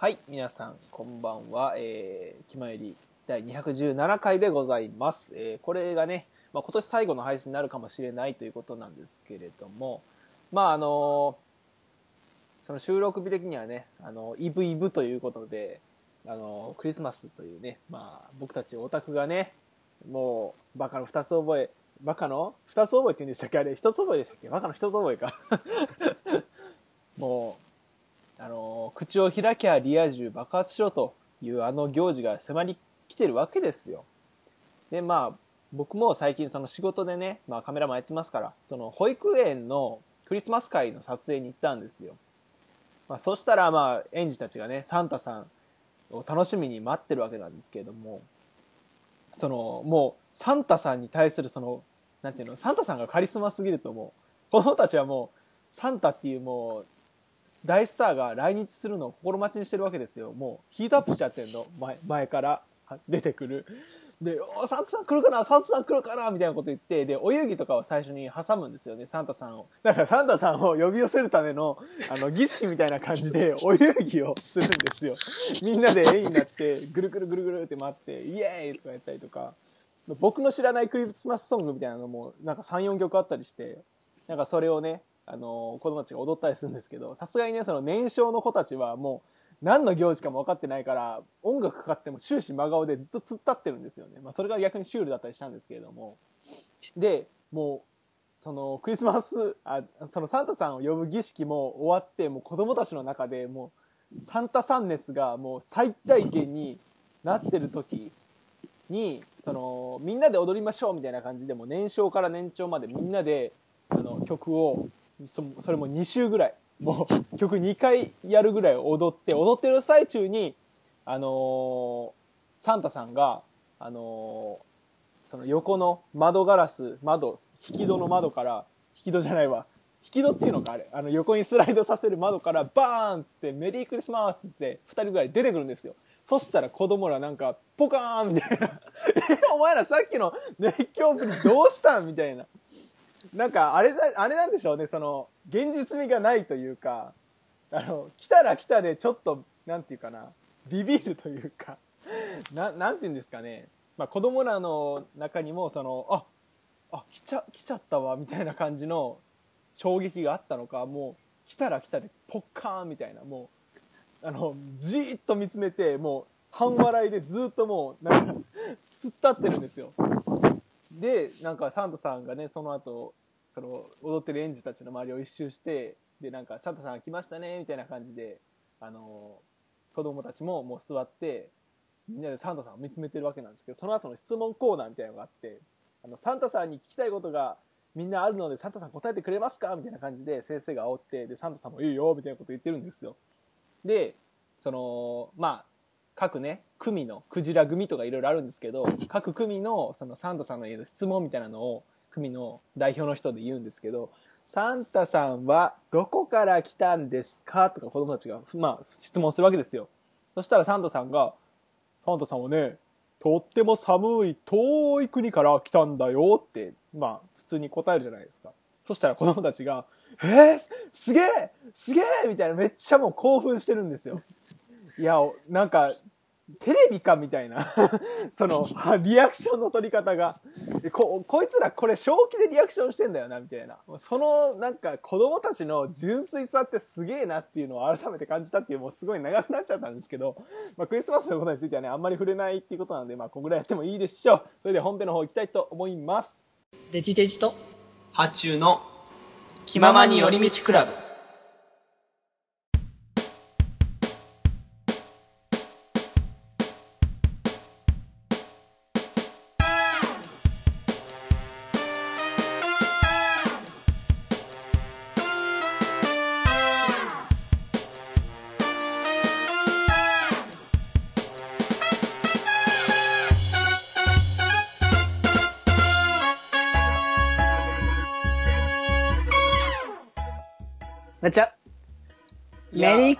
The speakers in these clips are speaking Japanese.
はい、皆さん、こんばんは。えー、気まり第217回でございます。えー、これがね、まあ、今年最後の配信になるかもしれないということなんですけれども、まあ、あのその収録日的にはね、あの、イブイブということで、あの、クリスマスというね、まあ、僕たちオタクがね、もう、バカの二つ覚え、バカの二つ覚えって言うんでしたっけ？あれ、一つ覚えでしたっけ？バカの一つ覚えか。もう、あの、口を開きゃリア充爆発しろというあの行事が迫り来てるわけですよ。で、まあ、僕も最近その仕事でね、まあカメラマンやってますから、その保育園のクリスマス会の撮影に行ったんですよ。まあそしたらまあ園児たちがね、サンタさんを楽しみに待ってるわけなんですけれども、そのもうサンタさんに対するその、なんていうの、サンタさんがカリスマすぎるともう、子供たちはもう、サンタっていうもう、大スターが来日するのを心待ちにしてるわけですよ。もうヒートアップしちゃってんの。前、前から出てくる。で、おサンタさん来るかな？サンタさん来るかな？みたいなこと言って、で、お遊戯とかを最初に挟むんですよね、サンタさんを。だからサンタさんを呼び寄せるための、あの、儀式みたいな感じで、お遊戯をするんですよ。みんなで絵になって、ぐるぐるぐるぐるって回って、イエーイとかやったりとか、僕の知らないクリスマスソングみたいなのも、なんか3、4曲あったりして、なんかそれをね、あの、子供たちが踊ったりするんですけど、さすがにね、その年少の子たちはもう、何の行事かも分かってないから、音楽かかっても終始真顔でずっと突っ立ってるんですよね。まあそれが逆にシュールだったりしたんですけれども。で、もう、そのクリスマス、あ、そのサンタさんを呼ぶ儀式も終わって、もう子供たちの中でもう、サンタさん熱がもう最大限になってる時に、その、みんなで踊りましょうみたいな感じで、もう年少から年長までみんなで、あの、曲を、そそれも2週ぐらい、もう曲2回やるぐらい踊って、踊ってる最中に、あのーサンタさんが、あのーその横の窓ガラス、窓、引き戸の窓から、引き戸じゃないわ、引き戸っていうのかあれ、あの横にスライドさせる窓からバーンってメリークリスマスって2人ぐらい出てくるんですよ。そしたら子供らなんか、ポカーンみたいな。え、お前らさっきの熱狂ぶりどうしたんみたいな。なんか、あれだ、あれなんでしょうね、その、現実味がないというか、あの、来たら来たでちょっと、なんていうかな、ビビるというか、な、なんていうんですかね、まあ子供らの中にも、その、あ、あ、来ちゃ、来ちゃったわ、みたいな感じの衝撃があったのか、もう、来たら来たで、ポッカーンみたいな、もう、あの、じーっと見つめて、もう、半笑いでずっともう、なんか、突っ立ってるんですよ。で、なんかサンタさんがね、その後、その踊ってる園児たちの周りを一周して、で、なんかサンタさん来ましたね、みたいな感じで、あの、子供たちももう座って、みんなでサンタさんを見つめてるわけなんですけど、その後の質問コーナーみたいなのがあって、あの、サンタさんに聞きたいことがみんなあるので、サンタさん答えてくれますか？みたいな感じで先生が煽って、で、サンタさんもいいよ、みたいなこと言ってるんですよ。で、その、まあ、各ね、組の、クジラ組とかいろいろあるんですけど、各組の、そのサンタさんの言う質問みたいなのを、組の代表の人で言うんですけど、サンタさんはどこから来たんですかとか子供たちが、まあ、質問するわけですよ。そしたらサンタさんが、サンタさんはね、とっても寒い遠い国から来たんだよって、まあ、普通に答えるじゃないですか。そしたら子供たちが、えー、すげえすげえみたいなめっちゃもう興奮してるんですよ。いや、なんか、テレビかみたいな、その、リアクションの取り方が。こ、こいつらこれ正気でリアクションしてんだよな、みたいな。その、なんか子供たちの純粋さってすげえなっていうのを改めて感じたっていう、もうすごい長くなっちゃったんですけど、まあクリスマスのことについてはね、あんまり触れないっていうことなんで、まあここぐらいやってもいいでしょう。それで本編の方行きたいと思います。デジデジと発注の気ままに寄り道クラブ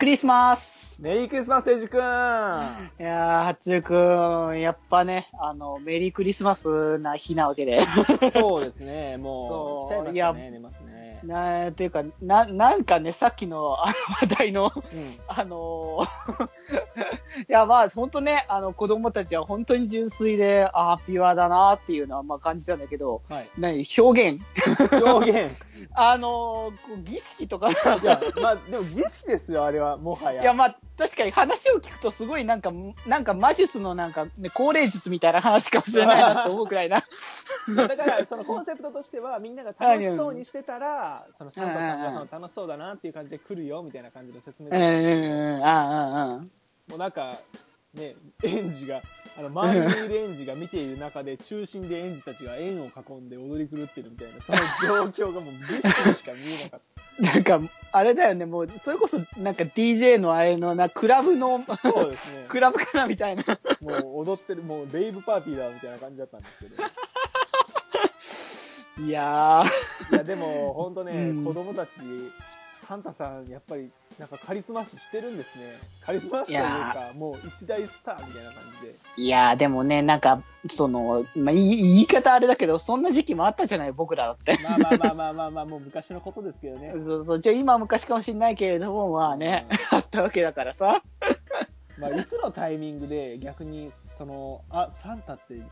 クリスマスメリークリスマス、ていじくん。いやー、はっちゅうくん、やっぱね、あの、メリークリスマスな日なわけで。そうですね、もう、そう来ちゃいましたね、年末ね。ね。な、っていうか、な、なんかね、さっきの、あの話題の、うあのー いや、まあ、本当ね、あの、子供たちは本当に純粋で、ああ、ピュアだなっていうのは、まあ感じたんだけど、ん。はい。何、表現表現。あの儀式とか、いや、まあ、でも儀式ですよ、あれは、もはや。いや、まあ、確かに話を聞くとすごいなんか、なんか魔術のなんか、ね、高齢術みたいな話かもしれないなと思うくらいな。だから、そのコンセプトとしては、みんなが楽しそうにしてたら、そのサンタさんが楽しそうだなっていう感じで来るよ、みたいな感じの説明うん、うん、うん、ああ、うん、うん。もうなんか、ね、園児が、あの、周りにいる園児が見ている中で、中心で園児たちが円を囲んで踊り狂ってるみたいな、その状況がもう儀式にしか見えなかっ なんか、あれだよね、もう、それこそ、なんか DJ のあれのな、クラブの、た。そうですね。クラブかなみたいな。もう踊ってる、もうレイブパーティーだ、みたいな感じだったんですけど。いやー、いや、でも、ほんとね、うん子供たち、サンタさん、やっぱり、なんかカリスマ視してるんですね。カリスマ視といういか、もう一大スターみたいな感じで。いやー、でもね、なんか、その、まあ、言い言い方あれだけど、そんな時期もあったじゃない、僕らだって。まあまあまあまあまあまあ、もう昔のことですけどね。そうそう、じゃあ今は昔かもしれないけれども、まあね、あったわけだからさ。まあ、いつのタイミングで逆に、その、あ、サンタって、人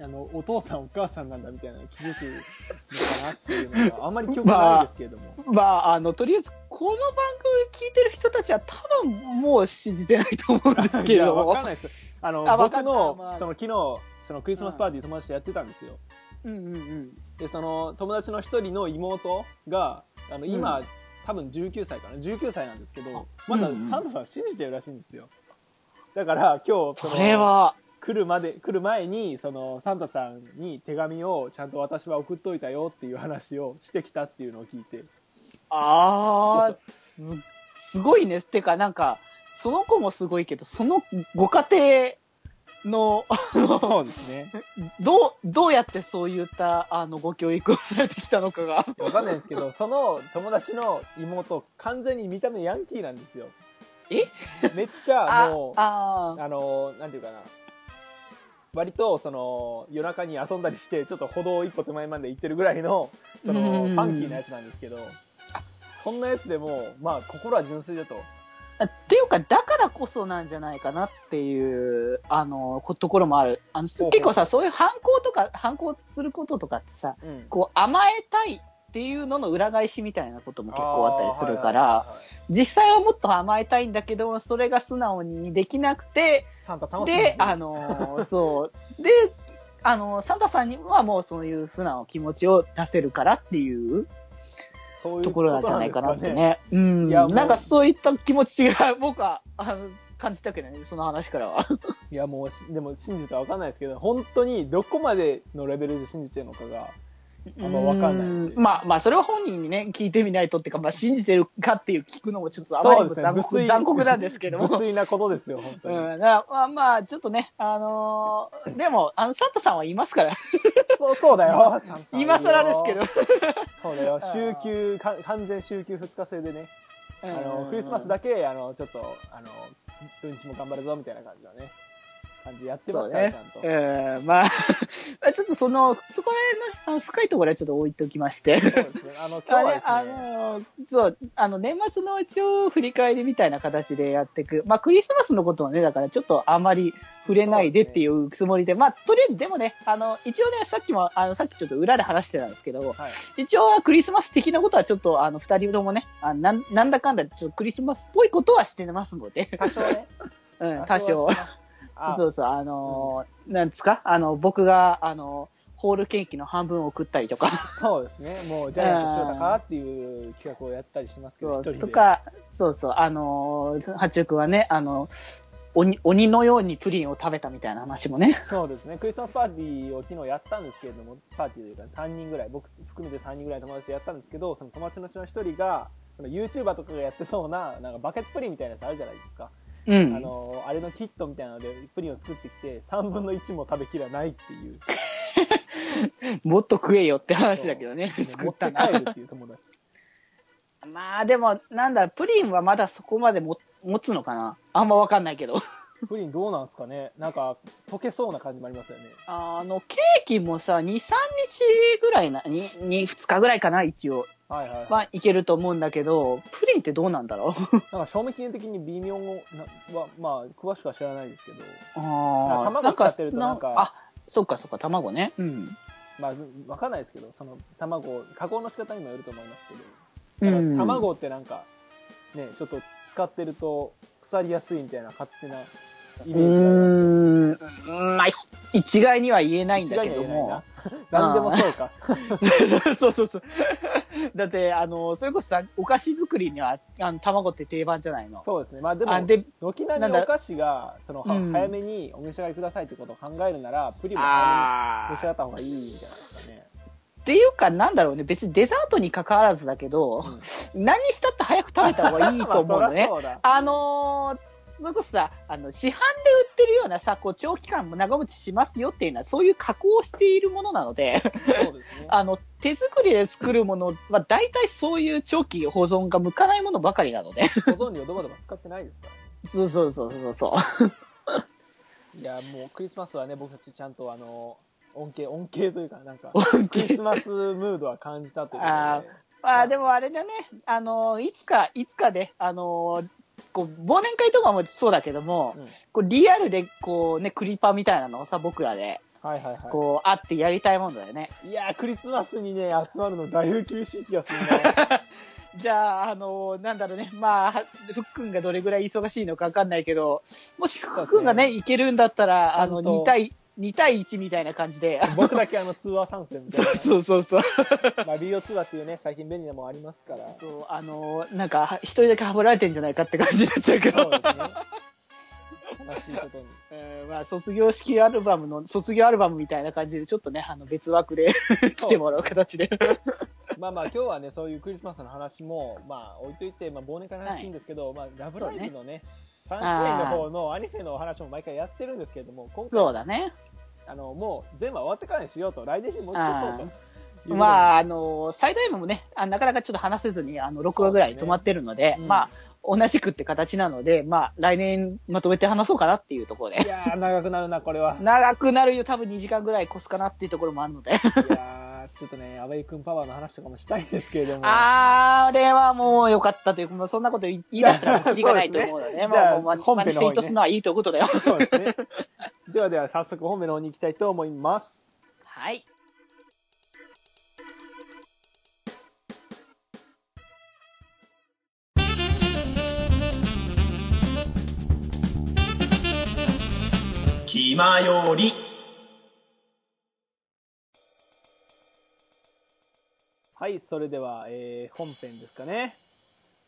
あの、お父さんお母さんなんだみたいなの気づくのかなっていうのがあんまり記憶ないですけれども。まあ、あの、とりあえず、この番組聞いてる人たちは多分もう信じてないと思うんですけれどもわかん。ないです。あの、あ僕の、まあその昨日、そのクリスマスパーティー友達とやってたんですよ。うんうんうん。で、その友達の一人の妹が、あの、今、多分19歳かな ?19 歳なんですけど、まだうんうんサンタさん信じてるらしいんですよ。だから今日、そのれは、来るまで、来る前に、その、サンタさんに手紙をちゃんと私は送っといたよっていう話をしてきたっていうのを聞いて。ああ、すすごいね。てか、なんか、その子もすごいけど、そのご家庭の、そうですね。どう、どうやってそういった、あの、ご教育をされてきたのかが。わかんないですけど、その友達の妹、完全に見た目ヤンキーなんですよ。え？めっちゃもう、あああの、なんていうかな。割と、その、夜中に遊んだりして、ちょっと歩道一歩手前まで行ってるぐらいの、その、うんファンキーなやつなんですけど、そんなやつでも、まあ、心は純粋だと。あっていうか、だからこそなんじゃないかなっていう、あの、こところもある。あの、結構さ、そういう反抗とか、反抗することとかってさ、うん。こう、甘えたいっていうのの裏返しみたいなことも結構あったりするから、はいはいはいはい実際はもっと甘えたいんだけど、それが素直にできなくて、サンタ楽しみで、あのー そう。で、あのーサンタさんにはもうそういう素直な気持ちを出せるからっていうところなんじゃないかなってね。うん。いやもうなんかそういった気持ちが僕は、あの、感じたけどね、その話からは。いや、もうし、でも信じたらわかんないですけど、本当にどこまでのレベルで信じてるのかが、あんまわかんないんまあまあ、それは本人にね、聞いてみないとっていうか、まあ信じてるかっていう聞くのもちょっとあまりにも残酷,、ね残酷なんですけども。無粋なことですよ、本当に。うん、まあまあ、ちょっとね、あのーでも、あの、サンタさんはいますから。そう、そうだよ。サンタ今更ですけど。。そうだよ。週休、か完全週休2日制でね。あの、クリスマスだけ、あの、ちょっと、あの、土日も頑張るぞ、みたいな感じのね、感じでやってますから、ねちゃんと。。うん、ま あ、ちょっとその、そこら辺のあの深いところはちょっと置いておきまして。そうですね。あの、今日はね、あの、そう、あの、年末のうちを振り返りみたいな形でやっていく。まあ、クリスマスのことはね、だからちょっとあんまり触れないでっていうつもりで、まあ、とりあえずでもね、あの、一応ね、さっきも、あの、さっきちょっと裏で話してたんですけど、はい。一応はクリスマス的なことはちょっと、あの、二人ともね、あなんなんだかんだちょっとクリスマスっぽいことはしてますので、多少ね。うん、多少は。します。あそうそう、あのーなんですか？あの、僕が、あの、ホールケーキの半分を送ったりとか、そうですね。もう、ジャイアントしようたかっていう企画をやったりしますけど。とか、そうそう、あのー、八中君はね、あの、鬼、鬼のようにプリンを食べたみたいな話もね。そうですね。クリスマスパーティーを昨日やったんですけれども、パーティーというか3人ぐらい、僕含めて3人ぐらいの友達でやったんですけど、その友達のうちの一人が、その YouTuber とかがやってそうな、なんかバケツプリンみたいなやつあるじゃないですか。うあん。の、あれのキットみたいなのでプリンを作ってきて、3分の1も食べきらないっていう。もっと食えよって話だけどね、持作っってたな。帰るっていう友達。まあでも、なんだ、プリンはまだそこまでも持つのかなあんまわかんないけど。プリンどうなんすかね？なんか、溶けそうな感じもありますよね。あの、ケーキもさ、2、3日ぐらいな、2、2 2日ぐらいかな、一応。はいはい、はい。まあ、いけると思うんだけど、プリンってどうなんだろう？なんか賞味期限的に微妙なは、まあ、詳しくは知らないですけど、ああ、卵使ってるとなんか。あ、そっかそっか、卵ね。うん。まあ、わかんないですけど、その卵、加工の仕方にもよると思いますけど、卵ってなんか、ね、ちょっと使ってると腐りやすいみたいな勝手なイうメージがありますーん、まあ、一概には言えないんだけども。何でもそうか。そうそうそう。だって、あの、それこそさ、お菓子作りには、あの、卵って定番じゃないの。そうですね。まあでも、軒並みお菓子が、その、はうん早めにお召し上がりくださいってことを考えるなら、プリンも早あめに召し上がった方がいいんじゃないですかね。っていうか、なんだろうね、別にデザートに関わらずだけど、何したって早く食べた方がいいと思うのね。まあそうだ。あのー、それこそさ、あの、市販で売ってるようなさ、こう、長期間長持ちしますよっていうのは、そういう加工をしているものなので、そうですね。あの、手作りで作るものは、大体そういう長期保存が向かないものばかりなので。保存料どこでも使ってないですからね。そうそうそうそうそう。いや、もうクリスマスはね、僕たちちゃんとあの、恩恵、恩恵というか、なんか、クリスマスムードは感じたということで。あまあでもあれだね、あのーいつか、いつかで、あのーこう、忘年会とかもそうだけども、うんこう、リアルで、こうね、クリパみたいなのをさ、僕らで、はいはいはこう、会ってやりたいもんだよね。い。いやー、クリスマスにね、集まるのだいぶ厳しい気がするな。じゃあ、あのーなんだろうね、まあ、はふっくんがどれぐらい忙しいのかわかんないけど、もしふっくんがね、いけるんだったら、あの、ちゃんと2対、2対1みたいな感じで。僕だけあの、通話参戦みたいな。そうそうそう。まあ、ビデオ通話っていうね、最近便利なもんありますから。そう、あのーなんか、は一人だけはぶられてんじゃないかって感じになっちゃうけど。そうですね。悲しいことに。えーまあ、卒業式アルバムの、卒業アルバムみたいな感じで、ちょっとね、あの、別枠で 来てもらう形で。まあまあ今日はね、そういうクリスマスの話も、まあ置いといて、まあ忘年会の話いいんですけど、まあラブライブのね、サンシャインの方のアニメのお話も毎回やってるんですけれども、今回、そうだね。あの、もう全部終わってからにしようと、来年に持ち越そうと。まあ、あの、サイド M もね、あなかなかちょっと話せずに、あの、6話ぐらい止まってるので、うんまあ、同じくって形なので、まあ、来年まとめて話そうかなっていうところで。いやー、長くなるな、これは。長くなるよ、多分2時間ぐらい越すかなっていうところもあるので。いやー、ちょっとね、アウェイ君パワーの話とかもしたいんですけれども。あれはもう良かったというか、もうそんなこと言い出したらキリがないと思うので、ねもう、もう、本編の方にねするのはいいということだよ。そうですね。ではでは早速本編の方に行きたいと思います。はい。気まより。はい、それでは、えー、本編ですかね。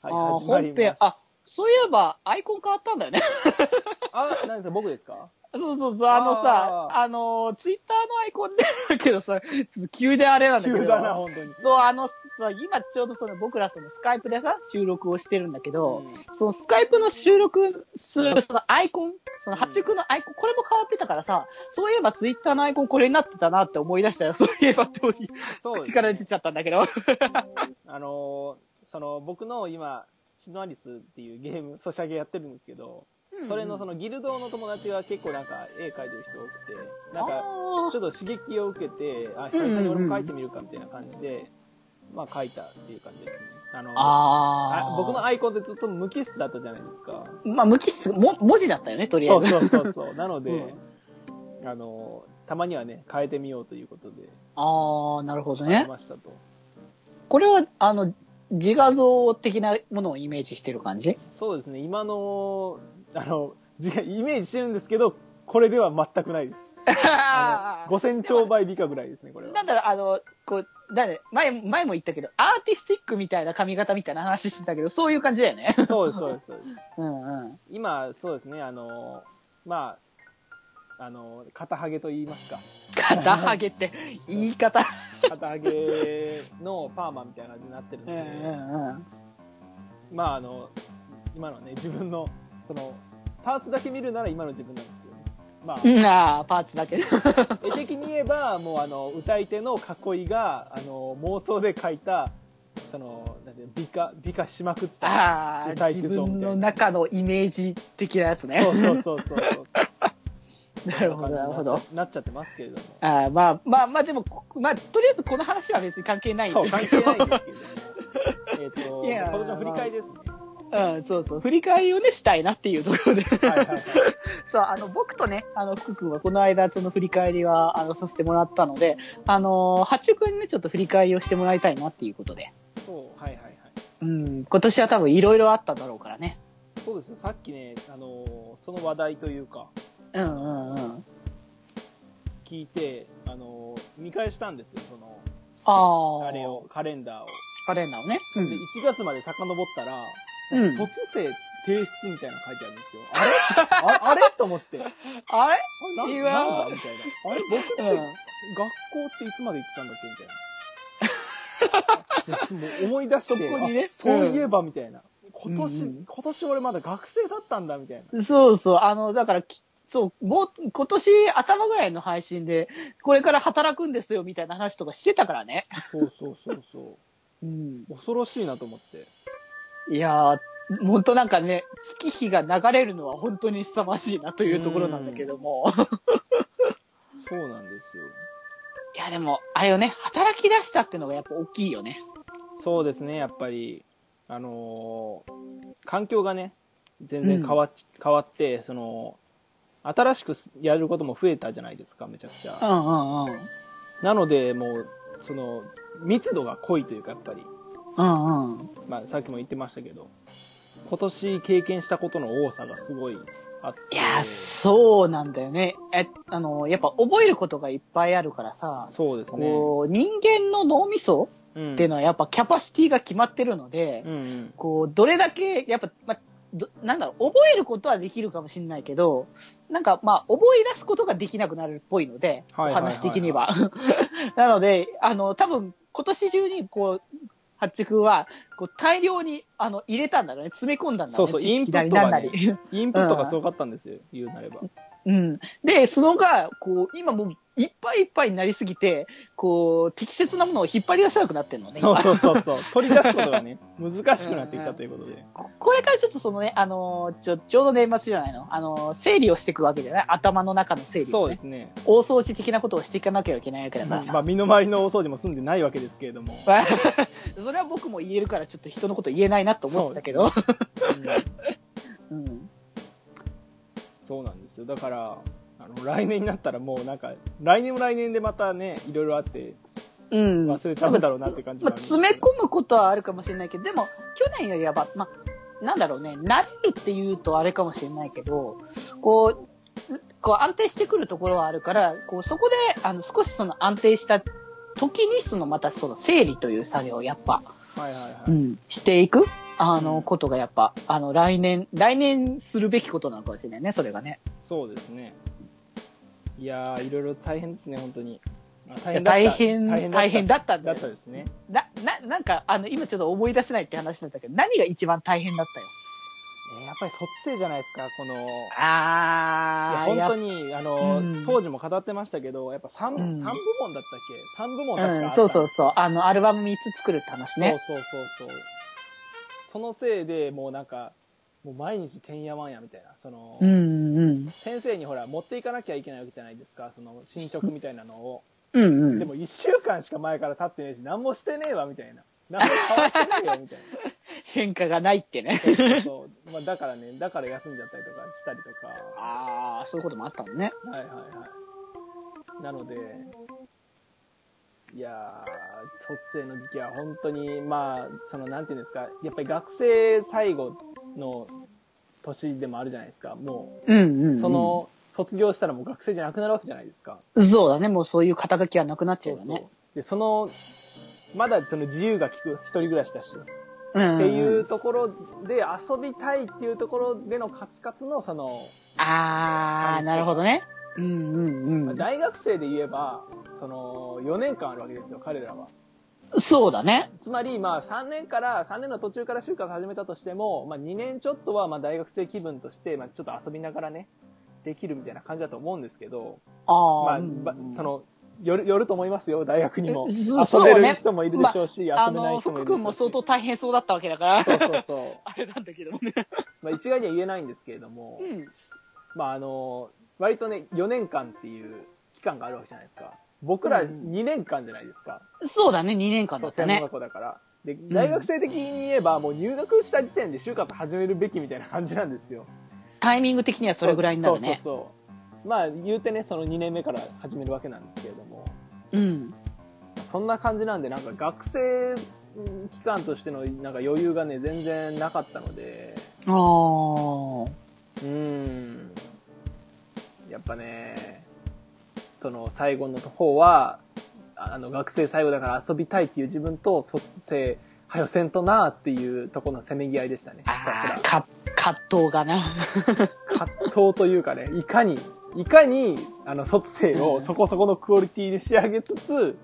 はい、始まります本編、あ、そういえば、アイコン変わったんだよね。あ、何ですか、僕ですか？そうそうそう、あのさ、ああの、ツイッターのアイコンで、だけどさ、ちょっと急であれなんだけど。急だな、本当に。そう、あの、さ、今ちょうどその僕らそのスカイプでさ、収録をしてるんだけど、うんそのスカイプの収録するそのアイコン、その発注のアイコン、これも変わってたからさ、そういえばツイッターのアイコンこれになってたなって思い出したよ。そういえば当時、そうです口から出ちゃったんだけど。あのーその、僕の今、シノアリスっていうゲーム、ソシャゲやってるんですけど、それのそのギルドの友達が結構なんか絵描いてる人多くて、なんか、あちょっと刺激を受けて、あ、久々に俺も描いてみるかみたいな感じで、まあ描いたっていう感じですね。あのーあーあ僕のアイコンってずっと無機質だったじゃないですか。まあ、無機質、も、文字だったよね、とりあえず。そうそうそうそう。なので、あの、たまにはね、変えてみようということで、ああ、なるほどね。ましたと。これは、あの、自画像的なものをイメージしてる感じ？そうですね、今の、あの、じイメージしてるんですけど、これでは全くないです。あの5000兆倍以下ぐらいですね、これは。なんだろう、あの、こう、だね、前、前も言ったけど、アーティスティックみたいな髪型みたいな話してたけど、そういう感じだよね。そうです、そうです、そうです。うんうん。今、そうですね、あの、まあ、あの、肩ハゲと言いますか。肩ハゲって、言い方。肩ハゲのパーマみたいな感じになってるんうんで、うんうん。まあ、あの、今のね、自分の、その、パーツだけ見るなら今の自分なんです。まあ、うん、ああ、パーツだけ。絵的に言えば、もうあの、歌い手の囲いが、あの、妄想で描いた、その、美化、美化しまくった。ああ、体自育像みたいな分の中のイメージ的なやつね。そうそうそうそう。なるほど、なるほど。なっちゃってますけれども。ああ、まあまあまあ、でも、こまあ、とりあえずこの話は別に関係ないんですけど。関係ないんですけれども。えっと、いや今年の振り返りですね。うん、そうそう。振り返りをね、したいなっていうところで。はいはいはい。そう、あの、僕とね、あの、福君はこの間、その振り返りは、あの、させてもらったので、あの、八中君にね、ちょっと振り返りをしてもらいたいなっていうことで。そう、はいはいはい。うん、今年は多分いろいろあっただろうからね。そうですよ、さっきね、あのーその話題というか、うんうんうん。聞いて、あのー見返したんですよ、その、ああ。あれを、。カレンダーを。カレンダーをね。うで、ん。1月まで遡ったら、うん卒生提出みたいなの書いてあるんですよ。あれ？あ あれ？と思って。あれ？ななんだ？みたいな。あれ？僕って、うん学校っていつまで行ってたんだっけ？みたいな。思い出して、そこにねあそういえばみたいな。今年、うんうん今年俺まだ学生だったんだみたいな。そうそう。あの、だから、きそう、もう、今年頭ぐらいの配信で、これから働くんですよ、みたいな話とかしてたからね。そうそうそうそうん。う。恐ろしいなと思って。いやー、本当なんかね、月日が流れるのは本当に凄まじいなというところなんだけども。そうなんですよ。いや、でも、あれよね、働き出したってのがやっぱ大きいよね。そうですね、やっぱり、あのー環境がね、全然変わっ,、変わって、その、新しくやることも増えたじゃないですか、めちゃくちうゃ。んうんうん。なので、もう、その、密度が濃いというか、やっぱり、うんうん。まあ、さっきも言ってましたけど、今年経験したことの多さがすごいあって。いや、そうなんだよね。え、あの、やっぱ覚えることがいっぱいあるからさ、そうですね。こう、人間の脳みそうんっていうのはやっぱキャパシティが決まってるので、うんうん。こう、どれだけ、やっぱ、ま、どなんだろう、覚えることはできるかもしれないけど、なんか、まあ、覚え出すことができなくなるっぽいので、おはいはいはいはい話的には。なので、あの、多分、今年中に、こう、ハッチ君は、こう、大量に、あの、入れたんだろうね。詰め込んだんだろうね。そうそう知識なりなんなり。インプットがすごかったんですよ、言うなれば。うん。で、そのが、こう、今もう、いっぱいいっぱいになりすぎて、こう、適切なものを引っ張り出せなくなってるのね。そう今そうそうそう。取り出すことがね、難しくなってきたということで。ここれからちょっとそのね、あのーちょ、ちょうど年末じゃないの？あのー整理をしていくわけじゃない？頭の中の整理を、ねそうです。ね。大掃除的なことをしていかなきゃいけないわけだからさ。まあ、身の回りの大掃除も済んでないわけですけれども。それは僕も言えるからちょっと人のこと言えないなと思ってたけど。うん うん。そうなんですよ。だから、あの、来年になったらもうなんか、来年も来年でまたね、いろいろあって、うん。忘れちゃうんだろうなって感じまあ、詰め込むことはあるかもしれないけど、でも、去年よりはば、まあ、なんだろうね、慣れるっていうとあれかもしれないけど、こう、こう安定してくるところはあるから、こう、そこで、あの、少しその安定した時に、その、またその整理という作業をやっぱ、はいはいはい。うん、していく、あの、ことがやっぱ、あの、来年、来年するべきことなのかもしれないね、それがね。そうですね。いやー、いろいろ大変ですね、本当に。あ大いやだった大変大変だったんだったですね。な、な、なんか、あの、今ちょっと思い出せないって話だったけど、何が一番大変だったよ？えーやっぱり卒生じゃないですか、この、いやあー、本当に、あの、うん当時も語ってましたけど、やっぱ 3, うん三部門だったっけ ?3 部門確かあった、うん、そうそうそう。あの、アルバム3つ作るって話ね。そうそうそうそう。そのせいでもうなんか、もう毎日てんやわんやみたいな、その、うんうん。先生にほら、持っていかなきゃいけないわけじゃないですか、その進捗みたいなのを。うんうん。でも1週間しか前から経ってねえし、何もしてねえわ、みたいな。何も変わってねえよ、みたい 変化がないってね。な。そうそうそう。まあ、だからね、だから休んじゃったりとかしたりとか。あー、そういうこともあったのね。はいはいはい。なので、いやー、卒生の時期は本当に、まあ、その、なんていうんですか、やっぱり学生最後の年でもあるじゃないですか。もうんうん、うう、ん。そ、の、卒業したらもう学生じゃなくなるわけじゃないですか。そうだね。もうそういう肩書きはなくなっちゃうよね。で、その、まだその自由が利く一人暮らしだし、うんうん。っていうところで遊びたいっていうところでのカツカツのその、あー、なるほどね。うんうんうん。大学生で言えば、その、4年間あるわけですよ、彼らは。そうだね。つまり、まあ、3年から、3年の途中から就活始めたとしても、まあ、2年ちょっとは、まあ、大学生気分として、まあ、ちょっと遊びながらね、できるみたいな感じだと思うんですけど、あー。まあ、その、よる、よると思いますよ、大学にも。そ遊べる人もいるでしょうし、あ遊べないの、人もいるでしょうし。福君も相当大変そうだったわけだから。そうそうそう。あれなんだけどもね。まあ一概には言えないんですけれども、うん。まああの、割とね、4年間っていう期間があるわけじゃないですか。僕らうん2年間じゃないですか。そうだね、2年間そう、だったね専門学。校だから。で、大学生的に言えば、もう入学した時点で就活始めるべきみたいな感じなんですよ。タイミング的にはそれぐらいになるね。そうそうそう。まあ言うてね、その2年目から始めるわけなんですけれども、うん。そんな感じなんで、なんか学生期間としてのなんか余裕がね、全然なかったので、ああ。うーん。やっぱね、その最後の方は、あの学生最後だから遊びたいっていう自分と卒生、はよせんとなーっていうところのせめぎ合いでしたね、ひたすら葛藤がな。葛藤というかね、いかに、いかに、あの、卒生をそこそこのクオリティで仕上げつつ、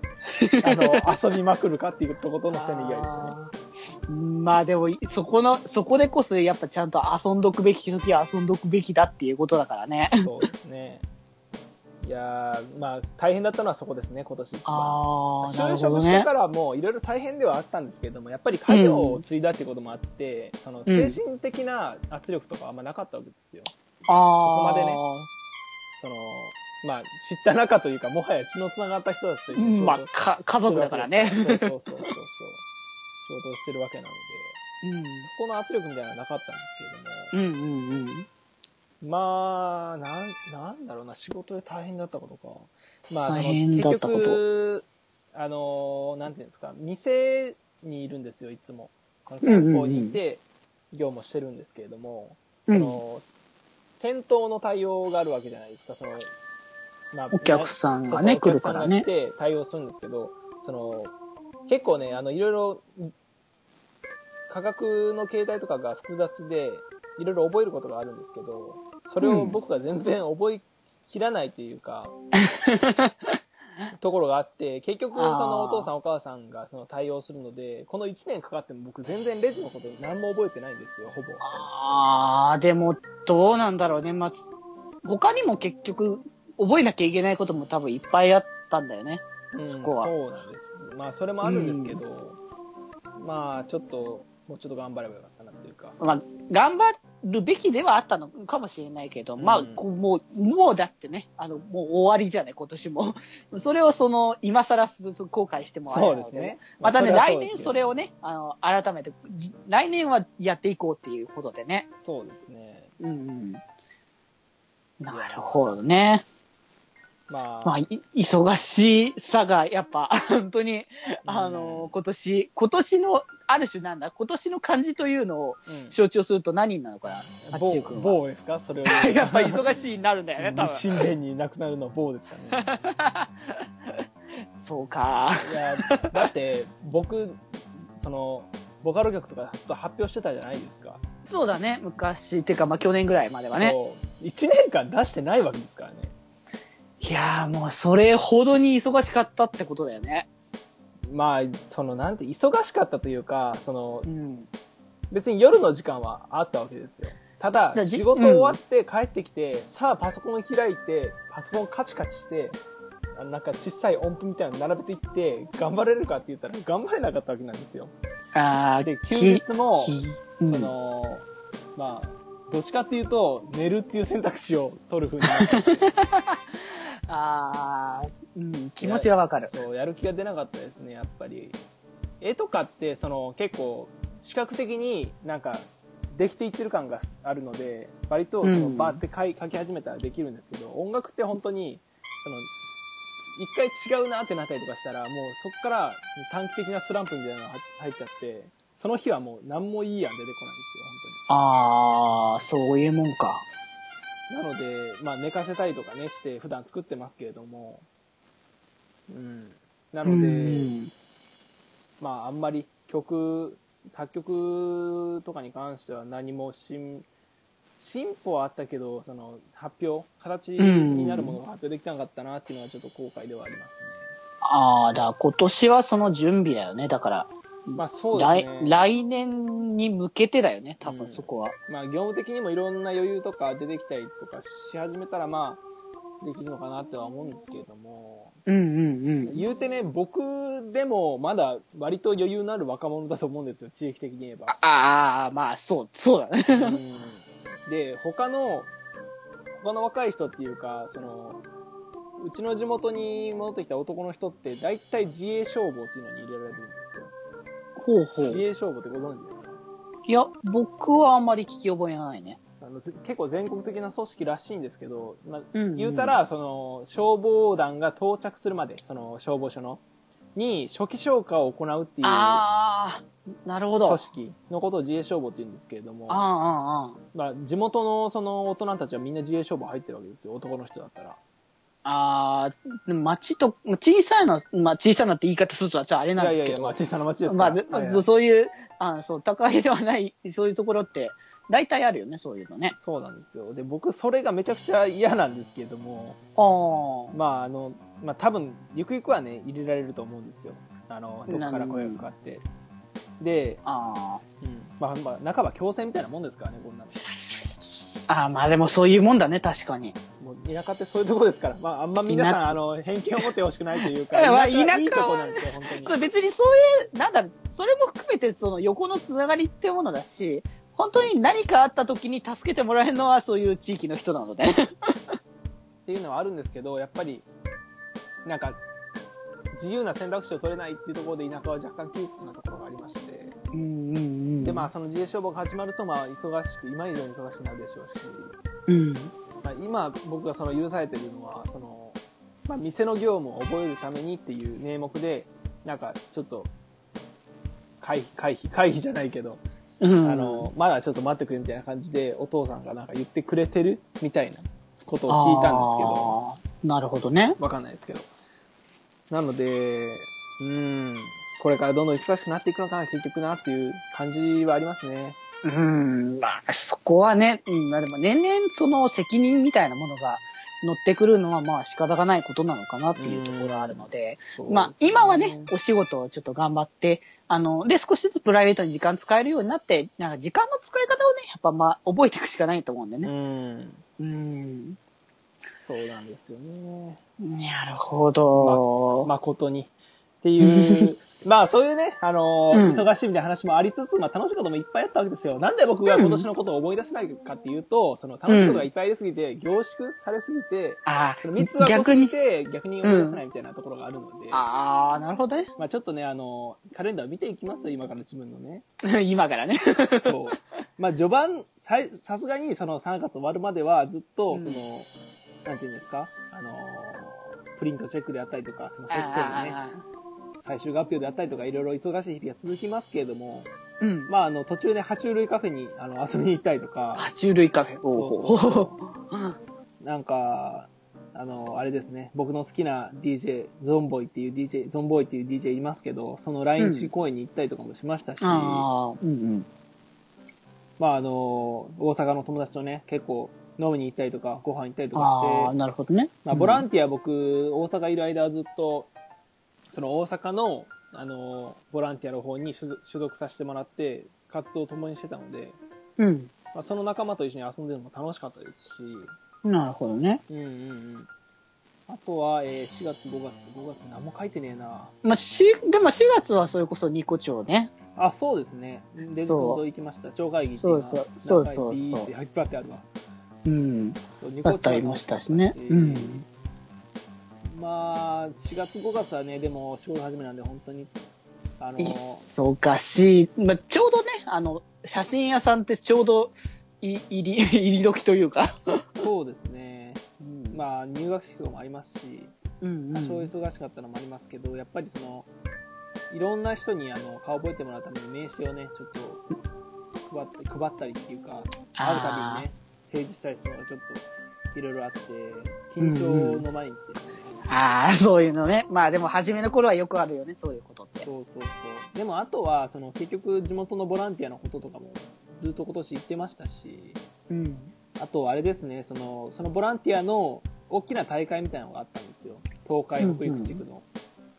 あの、遊びまくるかっていうところとのせめぎ合いでしたね。まあでも、そこの、そこでこそやっぱちゃんと遊んどくべき時は遊んどくべきだっていうことだからね。そうですね。いやー、まあ、大変だったのはそこですね、今年一番。就職してか。らもいろいろ大変ではあったんですけれども、やっぱり家業を継いだっていうこともあって、その精神的な圧力とかあんまなかったわけですよ。ああ。こまでねその、まあ、知った仲というか、もはや血のつながった人たちと一緒に仕事をまあ、か、家族だからね。そうそうそうそうそう。仕事をしてるわけなので、うん。そこの圧力みたいなのはなかったんですけれども、うんうんうん。まあ、なん、なんだろうな、仕事で大変だったことか。まあ、大変だったこと結局、あの、なんていうんですか、店にいるんですよ、いつも。そのうんうんうん学校にいて、業務してるんですけれども、その、店頭の対応があるわけじゃないですか、その、まあお客さんがね来るからねお客さんが来て対応するんですけど、その、結構ね、あの、いろいろ、価格の形態とかが複雑で、いろいろ覚えることがあるんですけど、それを僕が全然覚えきらないというか、ところがあって、結局、そのお父さんお母さんがその対応するので、この1年かかっても僕全然レジのこと何も覚えてないんですよ、ほぼ。ああ、でも、どうなんだろうね。まあ、他にも結局、覚えなきゃいけないことも多分いっぱいあったんだよね。うん、そこはそうなんです。まあ、それもあるんですけど、まあ、ちょっと、もうちょっと頑張ればよかったなというか。まあ、頑張るべきではあったのかもしれないけど、まあ、うんもう、もうだってね、あの、もう終わりじゃない、今年も。それをその、今更す後悔してもあれなのそうですね。またね、来年それをね、あの、改めて、じ来年はやっていこうっていうことでね。そうですね。うんうん。なるほどね。まあ、まあ、い忙しさが、やっぱ、本当に、あの、今年、今年の、ある種なんだ、今年の漢字というのをうん象徴すると何になるのかな、あっちゅう某、君は。某ですか？それを。やっぱ忙しいになるんだよね、多分。新年になくなるのは某ですかね。そうか。いや、だって、僕、その、ボカロ曲とかと発表してたじゃないですか。そうだね、昔、てか、まあ去年ぐらいまではね。そう。1年間出してないわけですからね。いやーもうそれほどに忙しかったってことだよね。まあ、その、なんて、忙しかったというか、そのう、ん。別に夜の時間はあったわけですよ。ただ、仕事終わって帰ってきて、さあパソコンを開いて、パソコンカチカチして、なんか小さい音符みたいなの並べていって、頑張れるかって言ったら頑張れなかったわけなんですよ。あで、ー休日も、きうんその、まあ、どっちかっていうと、寝るっていう選択肢を取る風になって、あーうん、気持ちはわかる。そう、やる気が出なかったですね、やっぱり。絵とかって、その、結構、視覚的になんか、できていってる感があるので、割と、その、うんバーって書い書き始めたらできるんですけど、音楽って本当に、その、一回違うなってなったりとかしたら、もうそこから短期的なスランプみたいなのが入っちゃって、その日はもう何もいい案出てこないんですよ、あー、そういうもんか。なので、まあ寝かせたりとかねして普段作ってますけれども、うん。なうので、ん。まああんまり曲、作曲とかに関しては何も進、進歩はあったけど、その発表、形になるものが発表できなかったなっていうのはちょっと後悔ではありますね。あー、だから今年はその準備だよね。だから、まあそうです来ね。来年に向けてだよね、多うん分そこは。まあ業務的にもいろんな余裕とか出てきたりとかし始めたらまあできるのかなっては思うんですけれども、うんうん言うてね、僕でもまだ割と余裕のある若者だと思うんですよ、地域的に言えば。ああ、まあ、そう、そうだね。うんで、他の、他の若い人っていうか、その、うちの地元に戻ってきた男の人って、大体自衛消防っていうのに入れられるんですよ。ほうほ自衛消防ってご存知ですかいや、僕はあんまり聞き覚えがないね。あのず結構全国的な組織らしいんですけど、まあうんうん言うたら、その、消防団が到着するまで、その消防署の、に初期消火を行うっていうああ、なるほど。組織のことを自衛消防って言うんですけれども、ああ、ああ、まあ、地元のその大人たちはみんな自衛消防入ってるわけですよ、男の人だったら。ああ、町と、小さいの、まあ小さなって言い方するとはちょっとあれいなんですけど。やいやいや、まあ小さな町ですまから。あ、はいはいそういう、あそう、高いではない、そういうところって、大体あるよね、そういうのね。そうなんですよ。で、僕、それがめちゃくちゃ嫌なんですけれども、ああ。まあ、あの、まあ、多分、ゆくゆくはね、入れられると思うんですよ。あの、どこから声がかかって。で、あうん。まあ、まあ、半ば強制みたいなもんですからね、こんなの。あ。ああ、まあでもそういうもんだね、確かに。もう、田舎ってそういうとこですから。まあ、あんま皆さん、田あの、偏見を持ってほしくないというか、田舎田舎はいいとこなんですよ、本当に。そう別にそういう、なんだろう、それも含めてその横のつながりってものだし、本当に何かあった時に助けてもらえるのはそういう地域の人なので。っていうのはあるんですけど、やっぱり、なんか、自由な選択肢を取れないっていうところで田舎は若干窮屈なところがありまして、うんうんうんで、まあ、その自衛消防が始まると、まあ、忙しく、今以上に忙しくなるでしょうし、うん。まあ、今、僕がその許されてるのは、その、まあ、店の業務を覚えるためにっていう名目で、なんか、ちょっと、回避、回避、回避じゃないけど、うん。あの、まだちょっと待ってくれみたいな感じで、お父さんがなんか言ってくれてるみたいなことを聞いたんですけど、なるほどね。わかんないですけど。なので、うーん、これからどんどん忙しくなっていくのかな、結局なっていう感じはありますね。うん。まあ、そこはね、うん、まあでも年々その責任みたいなものが乗ってくるのはまあ仕方がないことなのかなっていうところはあるので、そうまあ今はね、お仕事をちょっと頑張って、あの、で少しずつプライベートに時間使えるようになって、なんか時間の使い方をね、やっぱまあ覚えていくしかないと思うんでうね。ん、うん。そうなんですよね。なるほど。誠に。っていう、まあそういうね、あのーうん忙しいみたいな話もありつつ、まあ楽しいこともいっぱいあったわけですよ。なんで僕が今年のことを思い出せないかっていうと、その楽しいことがいっぱいありすぎて、凝縮されすぎて、あその3つは逆に。て逆に思い出せないみたいなところがあるので、ああ、なるほどね。まあちょっとね、あのーカレンダーを見ていきますよ、今から自分のね。今からね。そう。まあ序盤、さいさすがにその3月終わるまではずっと、うんその、なんていうんですか、あのープリントチェックであったりとか、その設定にね、あ最終合表であったりとか、いろいろ忙しい日々が続きますけれども、ーうん。まあ、あの、途中で爬虫類カフェにあの遊びに行ったりとか、爬虫類カフェ。そうそうなんか、あの、あれですね、僕の好きな DJ、ゾンボイっていう DJ、ゾンボイっていう DJ いますけど、その来日公演に行ったりとかもしましたし、ああ、うんうん。まあ、あの、大阪の友達とね、結構飲みに行ったりとか、ご飯行ったりとかして、ああ、なるほどね。まあ、ボランティア僕、大阪いる間はずっと、その大阪の、あの、ボランティアの方に所属させてもらって、活動を共にしてたので、うん。まあ、その仲間と一緒に遊んでるのも楽しかったですし、なるほどね。うんうんうん。あとは、えー4月、5月、5月何も書いてねえな。まあ、し、でも4月はそれこそニコ町ね。あ、そうですね。デジコンと行きました。町会議っていのがそうそうそうそう中にビーっていっぱいあってあるわ。うん。そう、ニだったりもしたしね。うん。まあ、4月、5月はね、でも仕事始めなんで本当に、あの、忙しい。まあ、ちょうどね、あの、写真屋さんってちょうどい入り、入り時というか。そうですね。うんまあ、入学式とかもありますし、うん多少忙しかったのもありますけど、やっぱりその、いろんな人にあの顔覚えてもらうために名刺をね、ちょっと配って配ったりっていうか、会うたびにね、提示したりするのがちょっといろいろあって、緊張の毎日ですね。ああ、そういうのね。まあでも初めの頃はよくあるよね、そういうことって。そうそうそう。でもあとは、その結局地元のボランティアのこととかもずっと今年言ってましたし、うん。あとあれですね、その、そのボランティアの大きな大会みたいなのがあったんですよ。東海北陸地区の。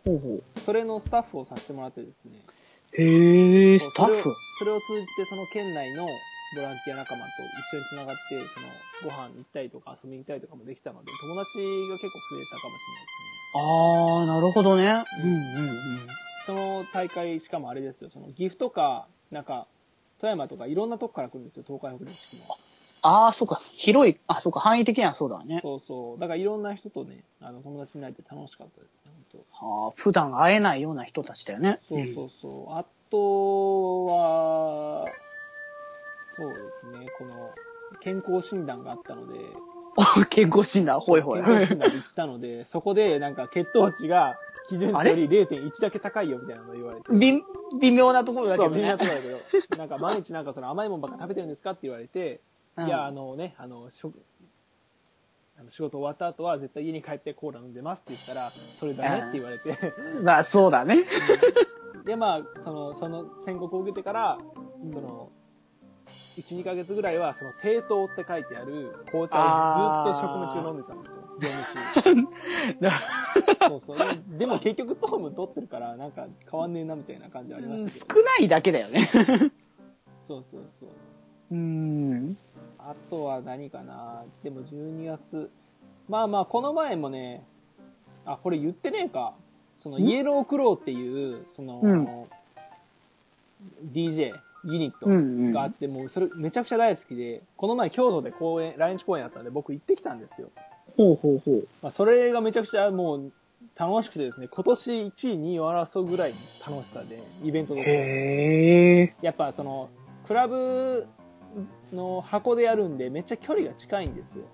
ほうほう。それのスタッフをさせてもらってですね。へえ、スタッフ？それを通じてその県内のボランティア仲間と一緒に繋がって、その、ご飯行ったりとか遊びに行ったりとかもできたので、友達が結構増えたかもしれないですね。あー、なるほどね。うんうんうん。その大会、しかもあれですよ、その岐阜とか、なんか、富山とかいろんなとこから来るんですよ、東海北陸地区も。あー、そうか。広い、あ、そうか。範囲的にはそうだね。そうそう。だからいろんな人とね、あの、友達になれて楽しかったですね、本はあ、普段会えないような人たちだよね。当。そうそうそう。あとは、そうですね、この、健康診断があったので、うん。健康診断、ほいほい。健康診断に行ったので、そこでなんか血糖値が基準値より0.1だけ高いよみたいなのを言われて。微、微妙なところだけそう、どねみんな。とこだけど、なんか毎日なんかその甘いもんばっか食べてるんですかって言われて、うんいや、あのね、あの、食、あの仕事終わった後は絶対家に帰ってコーラ飲んでますって言ったら、それだねって言われて、まあ、そうだね。で、まあ、その、その宣告を受けてから、その、1、2ヶ月ぐらいは、その、低糖って書いてある紅茶をずっと職務中飲んでたんですよ。業務中。そうそう。でも結局糖分取ってるから、なんか変わんねえなみたいな感じありまうんしたけど。少ないだけだよね。そうそうそう。うん。あとは何かなでも12月。まあまあ、この前もね、あ、これ言ってねえか。その、ん？イエロークローっていう、その、うん DJ、ユニットうんうんがあって、もうそれめちゃくちゃ大好きで、この前京都で公演、来日公演あったんで僕行ってきたんですよ。ほうほうほう。まあ、それがめちゃくちゃもう楽しくてですね、今年1位、2位を争うぐらいの楽しさで、イベントとして。へえ。やっぱその、クラブの箱でやるんで、めっちゃ距離が近いんですよ。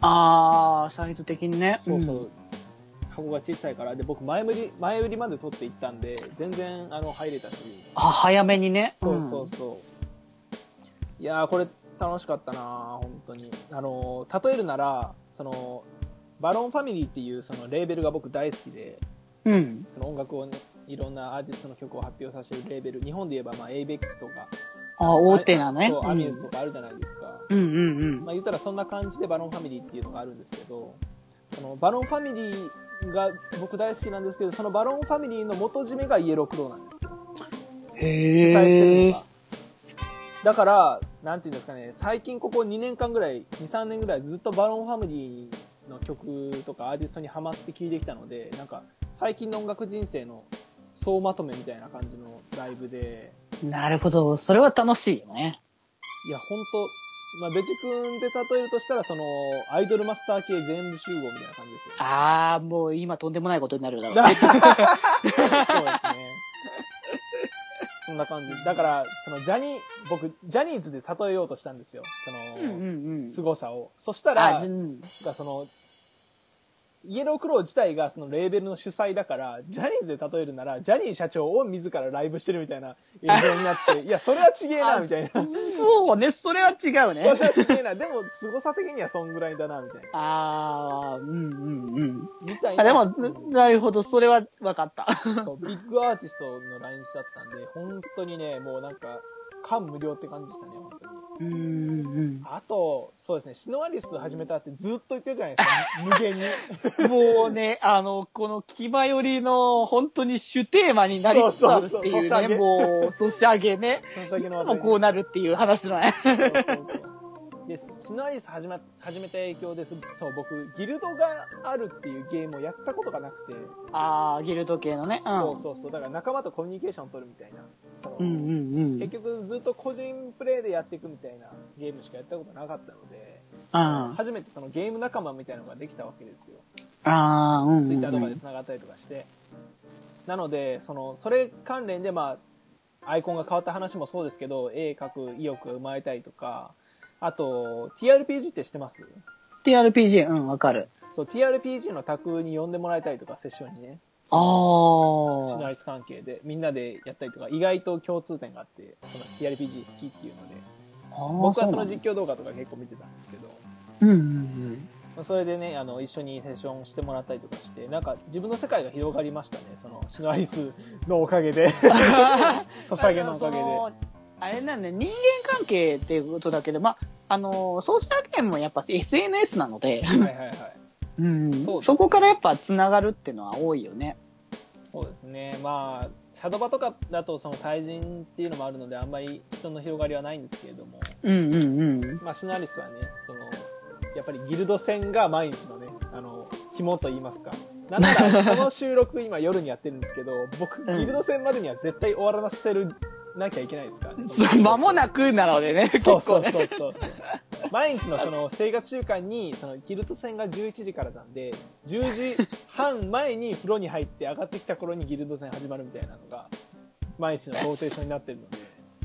あー、サイズ的にね。そうそう。ん箱が小さいから。で、僕前売り、前売りまで取って行ったんで、全然、あの、入れたし。あ、早めにね。そうそうそう。いやー、これ楽しかったなー本当に。あのー、例えるなら、その、バロンファミリーっていうそのレーベルが僕大好きで、うん。うん。その音楽をね、いろんなアーティストの曲を発表させるレーベル、日本で言えば、まあ、 avex とか、あ、大手なね。そう、うんアミューズとかあるじゃないですか。うんうんうん。まあ、言ったらそんな感じでバロンファミリーっていうのがあるんですけど、そのバロンファミリーが僕大好きなんですけど、そのバロンファミリーの元締めがイエロークローなんですよ。主催してるのが。。だから、なんていうんですかね、最近ここ2年間ぐらい、2、3年ぐらいずっとバロンファミリーの曲とかアーティストにハマって聴いてきたので、なんか最近の音楽人生の総まとめみたいな感じのライブで、なるほど。それは楽しいよね。いや、本当まあ、ベチ君で例えるとしたら、その、アイドルマスター系全部集合みたいな感じですよ。あー、もう今とんでもないことになるだろう。そうですね。そんな感じ。だから、その、ジャニー、僕、ジャニーズで例えようとしたんですよ。その、うんうんうん。凄さを。そしたら、その、イエロークロー自体がそのレーベルの主催だから、ジャニーズで例えるなら、ジャニー社長を自らライブしてるみたいな映像になって、いや、それはちげえな、みたいな。そそうね、それは違うれはね。ちげえな。でも、凄さ的にはそんぐらいだな、みたいな。あー、うんうんうん。みたいな。あでも、うんなるほど、それは分かった。そう、ビッグアーティストの来日だったんで、本当にね、もうなんか、感無量って感じでしたね、本当に。うんうんあと、そうですね、シノアリス始めたってずっと言ってるじゃないですか、無限に。うん。もうね、あの、この気まよりの本当に主テーマになりつつあるっていうね、そうそうそうソシャゲもう、ソシャゲの先いのつもこうなるっていう話のね。そうそうそう。で、シノアリス始め、始めた影響です。そう、僕、ギルドがあるっていうゲームをやったことがなくて、あー、ギルド系のね。うん。そうそうそう、だから仲間とコミュニケーションを取るみたいな。そのうんうんうん。結局ずっと個人プレイでやっていくみたいなゲームしかやったことなかったので、あー初めてそのゲーム仲間みたいなのができたわけですよ。あー、うんうんうん。ツイッターとかで繋がったりとかして。なので、その、それ関連でまあ、アイコンが変わった話もそうですけど、絵描く意欲が生まれたりとか、あと、TRPG って知ってます？TRPG、うん、わかる。そう、TRPG の卓に呼んでもらえたりとか、セッションにね。あー。シナリス関係で、みんなでやったりとか、意外と共通点があって、その TRPG 好きっていうので、僕はその実況動画とか結構見てたんですけど、うんうんまあそれでね、あの、一緒にセッションしてもらったりとかして、なんか自分の世界が広がりましたね、その、シノアリスのおかげで。ソシャゲのおかげで。あれなんで、人間関係っていうことだけど、まあ、あの、ソーシャルゲームもやっぱ SNS なので、はいはいはい。うんそそこからやっぱ繋がるっていうのは多いよね。そうですね。まあ、シャドバとかだとその対人っていうのもあるのであんまり人の広がりはないんですけれども、うんうんうん。まあ、シナリスはねそのやっぱりギルド戦が毎日のねあの肝と言いますかなんなら この収録今夜にやってるんですけど僕うんギルド戦までには絶対終わらせるなきゃいけないですか？らねそう間もなくなのでね、結そうそう構ね。そうそう毎日のその生活習慣にそのギルド戦が11時からなんで10時半前に風呂に入って上がってきた頃にギルド戦始まるみたいなのが毎日のローテーションになってるので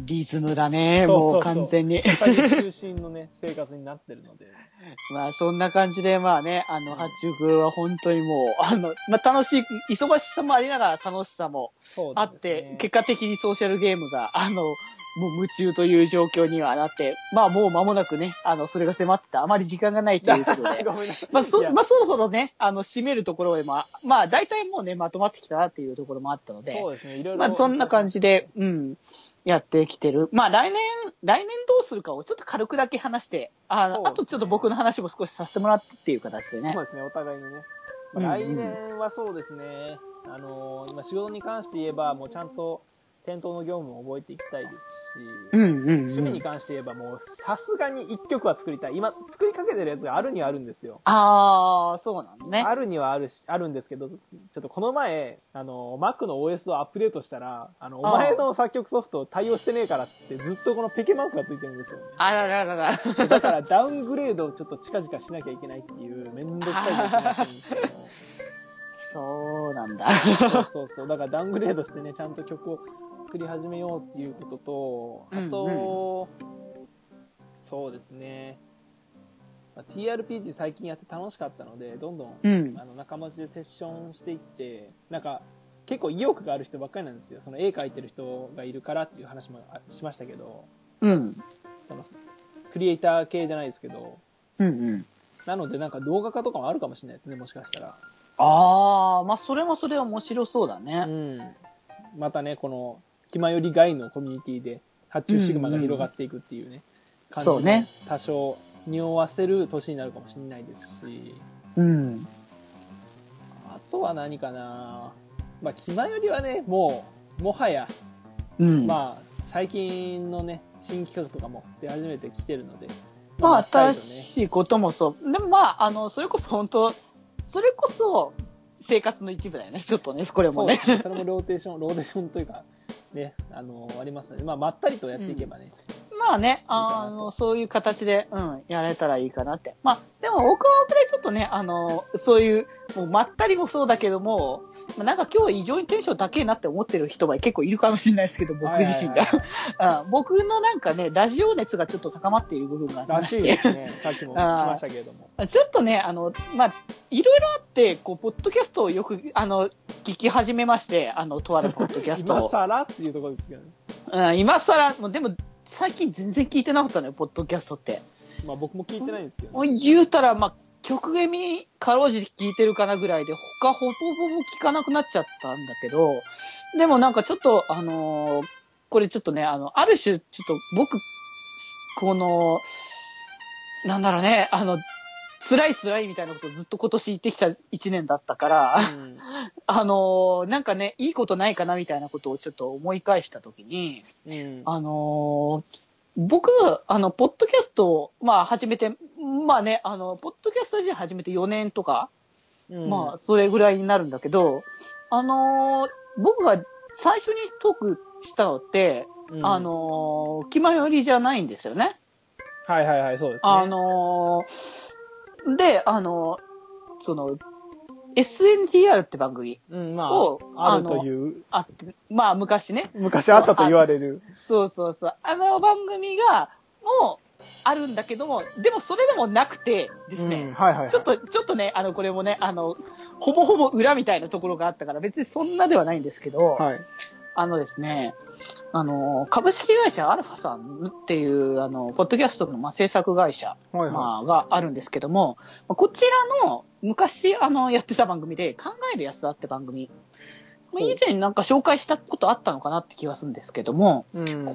リズムだね、もう完全に。中心のね生活になってるので。まあそんな感じで、まあね、あの、八中君は本当にもう、あの、まあ楽しい、忙しさもありながら楽しさもあっなんですね。て、結果的にソーシャルゲームが、あの、もう夢中という状況にはなって、まあもう間もなくね、あの、それが迫ってて、あまり時間がないということで。まあ、そ、まあ、そろそろね、あの、締めるところで、まあ、まあ、大体もうね、まとまってきたなっていうところもあったので、そうですね。いろいろまあ、そんな感じで、うん、やってきてる。まあ、来年、来年どうするかをちょっと軽くだけ話して、あ、ねあとちょっと僕の話も少しさせてもらってっていう形でねそう。ですね、お互いにね。うんうんまあ、来年はそうですね、あのー今仕事に関して言えば、もうちゃんと店頭の業務を覚えていきたいですし、うんうん、うん。趣味に関して言えばもうさすがに1曲は作りたい。今作りかけてるやつがあるにはあるんですよ。ああ、そうなんだね。あるにはあるし、あるんですけど、ちょっとこの前、あの、Mac の OS をアップデートしたら、あの、お前の作曲ソフト対応してねえからってずっとこのペケマークがついてるんですよね。あらららら。だからダウングレードをちょっと近々しなきゃいけないっていうめんどくさいことになってるんですけど。そうなんだ。そうそうそう。だからダウングレードしてね、ちゃんと曲を作り始めようっていうことと、あと、そうですね。まあ TRPG 最近やって楽しかったので、どんどん、うんあの仲間内でセッションしていって、なんか、結構意欲がある人ばっかりなんですよ。その絵描いてる人がいるからっていう話もあしましたけど、うん。その、クリエイター系じゃないですけど、うんうん。なのでなんか動画化とかもあるかもしれないですね、もしかしたら。ああ、まあ、それもそれ面白そうだうね。ん。またね、この、気まより外のコミュニティで、発注シグマが広がっていくっていうね、感じもそうね。多少、匂わせる年になるかもしれないですし、うん。あとは何かなまあ、気まよりはね、もう、もはや、うん。まあ、最近のね、新企画とかも出始めてきてるので、まあ、新しいこともそう。でもまあ、あの、それこそ本当、それこそ、生活の一部だよね。ちょっとね、これもねそれもローテーション、ローテーションというか、ね、あの、ありますので、まあ、まったりとやっていけばね、まあね、あの、そういう形で、うん、やれたらいいかなって。まあ、でも僕は僕でちょっとね、あの、そういう、もうまったりもそうだけども、まあなんか今日異常にテンション高いなって思ってる人が結構いるかもしれないですけど、僕自身が。うん僕のなんかね、ラジオ熱がちょっと高まっている部分がありまして。しいですね。さっきも聞きましたけれども。ちょっとね、あの、まあ、いろいろあって、こう、ポッドキャストをよく、あの、聞き始めまして、あの、とあるポッドキャスト今を。更っていうところですけどね。うん、今更、もうでも、最近全然聞いてなかったのよ、ポッドキャストって。まあ僕も聞いてないんですけど、ね。言うたら、まあ、曲ゲミかろうじて聞いてるかなぐらいで、他ほぼほぼ聞かなくなっちゃったんだけど、でもなんかちょっと、あのーこれちょっとね、あの、ある種、ちょっと僕、この、なんだろうね、あの、辛い辛いみたいなことをずっと今年言ってきた一年だったから、うんあのーなんかね、いいことないかなみたいなことをちょっと思い返したときに、うん。あのー僕、あの、ポッドキャストを、まあ、始めて、まあね、あの、ポッドキャスト自体始めて4年とか、うんまあ、それぐらいになるんだけど、あのー僕が最初にトークしたのって、うんあのー気前よりじゃないんですよね。はいはいはい、そうですね。あのーで、あのーその、SNTR って番組うん、まをあ、あるという、あって、まあ、昔ね、昔あったと言われる。そうそうそう。あの番組が、もう、あるんだけども、でもそれでもなくてですね、うん、はいはいはい。ちょっと、ちょっとね、あの、これもね、あの、ほぼほぼ裏みたいなところがあったから、別にそんなではないんですけど、はい。あのですね、あの、株式会社アルファさんっていう、あの、ポッドキャストの、まあ、制作会社、はいはまあ、があるんですけども、まあこちらの、昔、あの、やってた番組で、考える安田って番組、まあ以前なんか紹介したことあったのかなって気がするんですけども、い。うんこの番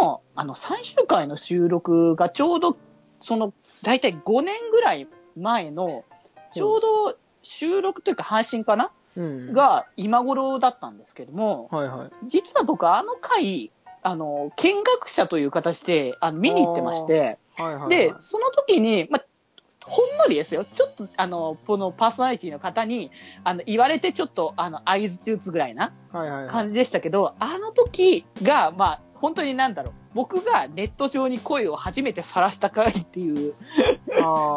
組の、あの、最終回の収録がちょうど、その、大体5年ぐらい前の、ちょうど収録というか配信かなうん。が今頃だったんですけども、はいはい。実は僕あの回、あの、見学者という形で、あの、見に行ってまして、はいはいはい。で、その時に、ま、ほんのりですよ。ちょっと、あの、このパーソナリティの方に、あの、言われてちょっと、あの、合図打つぐらいなはいはいはい。感じでしたけど、あの時が、まあ、本当になんだろう。僕がネット上に声を初めて晒した回っていう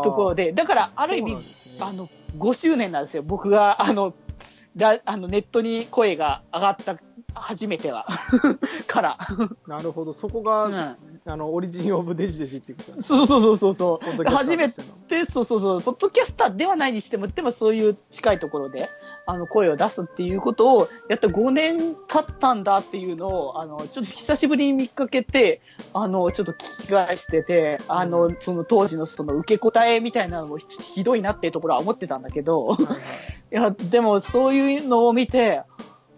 ところで、だから、ある意味ねあの、5周年なんですよ。僕が、あの、ラあのネットに声が上がった初めては。から。なるほど。そこが、うんあの、オリジンオブデジデジってことそうそうそうそうそう。初めてそうそうそう、ポッドキャスターではないにしても、でもそういう近いところで、あの、声を出すっていうことを、やった5年経ったんだっていうのを、あの、ちょっと久しぶりに見かけて、あの、ちょっと聞き返してて、あの、その当時のその受け答えみたいなのもひひどいなっていうところは思ってたんだけど、はいはい。いや、でもそういうのを見て、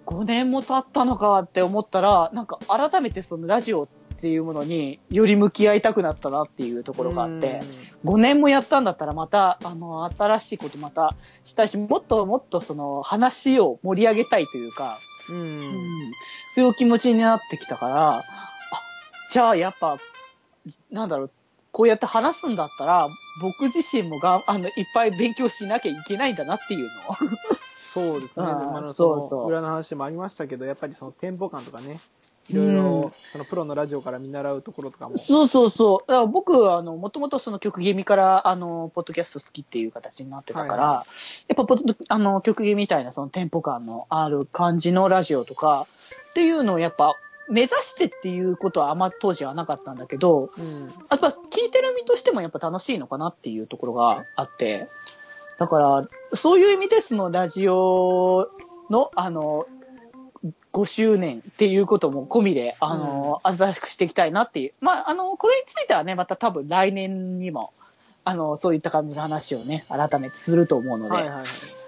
5年も経ったのかって思ったら、なんか改めてそのラジオっていうものにより向き合いたくなったなっていうところがあって、5年もやったんだったらまた、あの、新しいことまたしたいし、もっともっとその話を盛り上げたいというか、うん。うん。うん、そういう気持ちになってきたから、あ、じゃあやっぱ、なんだろう、こうやって話すんだったら、僕自身もが、あの、いっぱい勉強しなきゃいけないんだなっていうのを。そうですね。裏の話もありましたけど、やっぱりそのテンポ感とかね、いろいろ、うんそのプロのラジオから見習うところとかも。そうそうそう。だから僕、あの、もともとその曲芸みから、あの、ポッドキャスト好きっていう形になってたから、はやっぱポッド、あの、曲芸みたいなそのテンポ感のある感じのラジオとか、っていうのをやっぱ、目指してっていうことはあんま当時はなかったんだけど、うん。やっぱ聞いてる身としてもやっぱ楽しいのかなっていうところがあって、だから、そういう意味でそのラジオの、あの、5周年っていうことも込みで、あの、新しくしていきたいなっていう。まあ、あの、これについてはね、また多分来年にも、あの、そういった感じの話をね、改めてすると思うので、はいはいはい。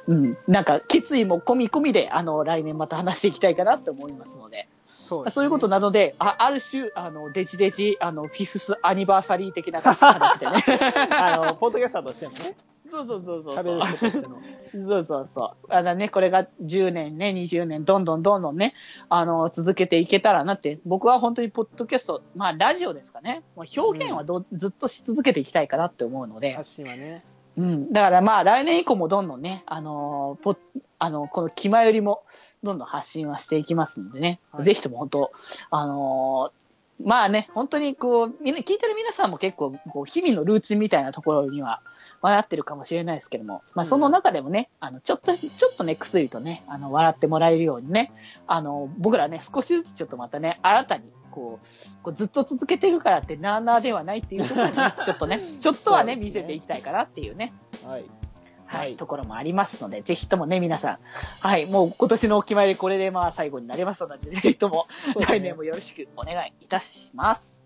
うん。なんか、決意も込み込みで、あの、来年また話していきたいかなと思いますので、そうねそういうことなので、あある種、あの、デジデジ、あの、フィフスアニバーサリー的な形でね。あの、ポッドキャスターとしてのね、そうそうそうそう。喋る人としての。そうそうそう。あのね、これが10年ね、20年、どんどんどんどんね、あの、続けていけたらなって、僕は本当にポッドキャスト、まあ、ラジオですかね。もう表現はど、ずっとし続けていきたいかなって思うので、発信はね。うん。だからまあ、来年以降もどんどんね、あの、ポあの、この気前よりも、どんどん発信はしていきますのでね、はいぜひとも本当、あのまあね、本当にこう、みんな、聞いてる皆さんも結構、こう、日々のルーチンみたいなところには、笑ってるかもしれないですけども、まあうんその中でもね、あの、ちょっと、ちょっとね、薬とね、あの、笑ってもらえるようにね、あの、僕らね、少しずつちょっとまたね、新たに、こう、こうずっと続けてるからってなーなーではないっていうところにね、ちょっと ね、ちょっとはね、ね見せていきたいかなっていうね、はい。はい、はい。ところもありますので、ぜひともね、皆さん、はい、もう今年のお決まり、これでまあ最後になりますので、ぜひとも、来年もよろしくお願いいたします。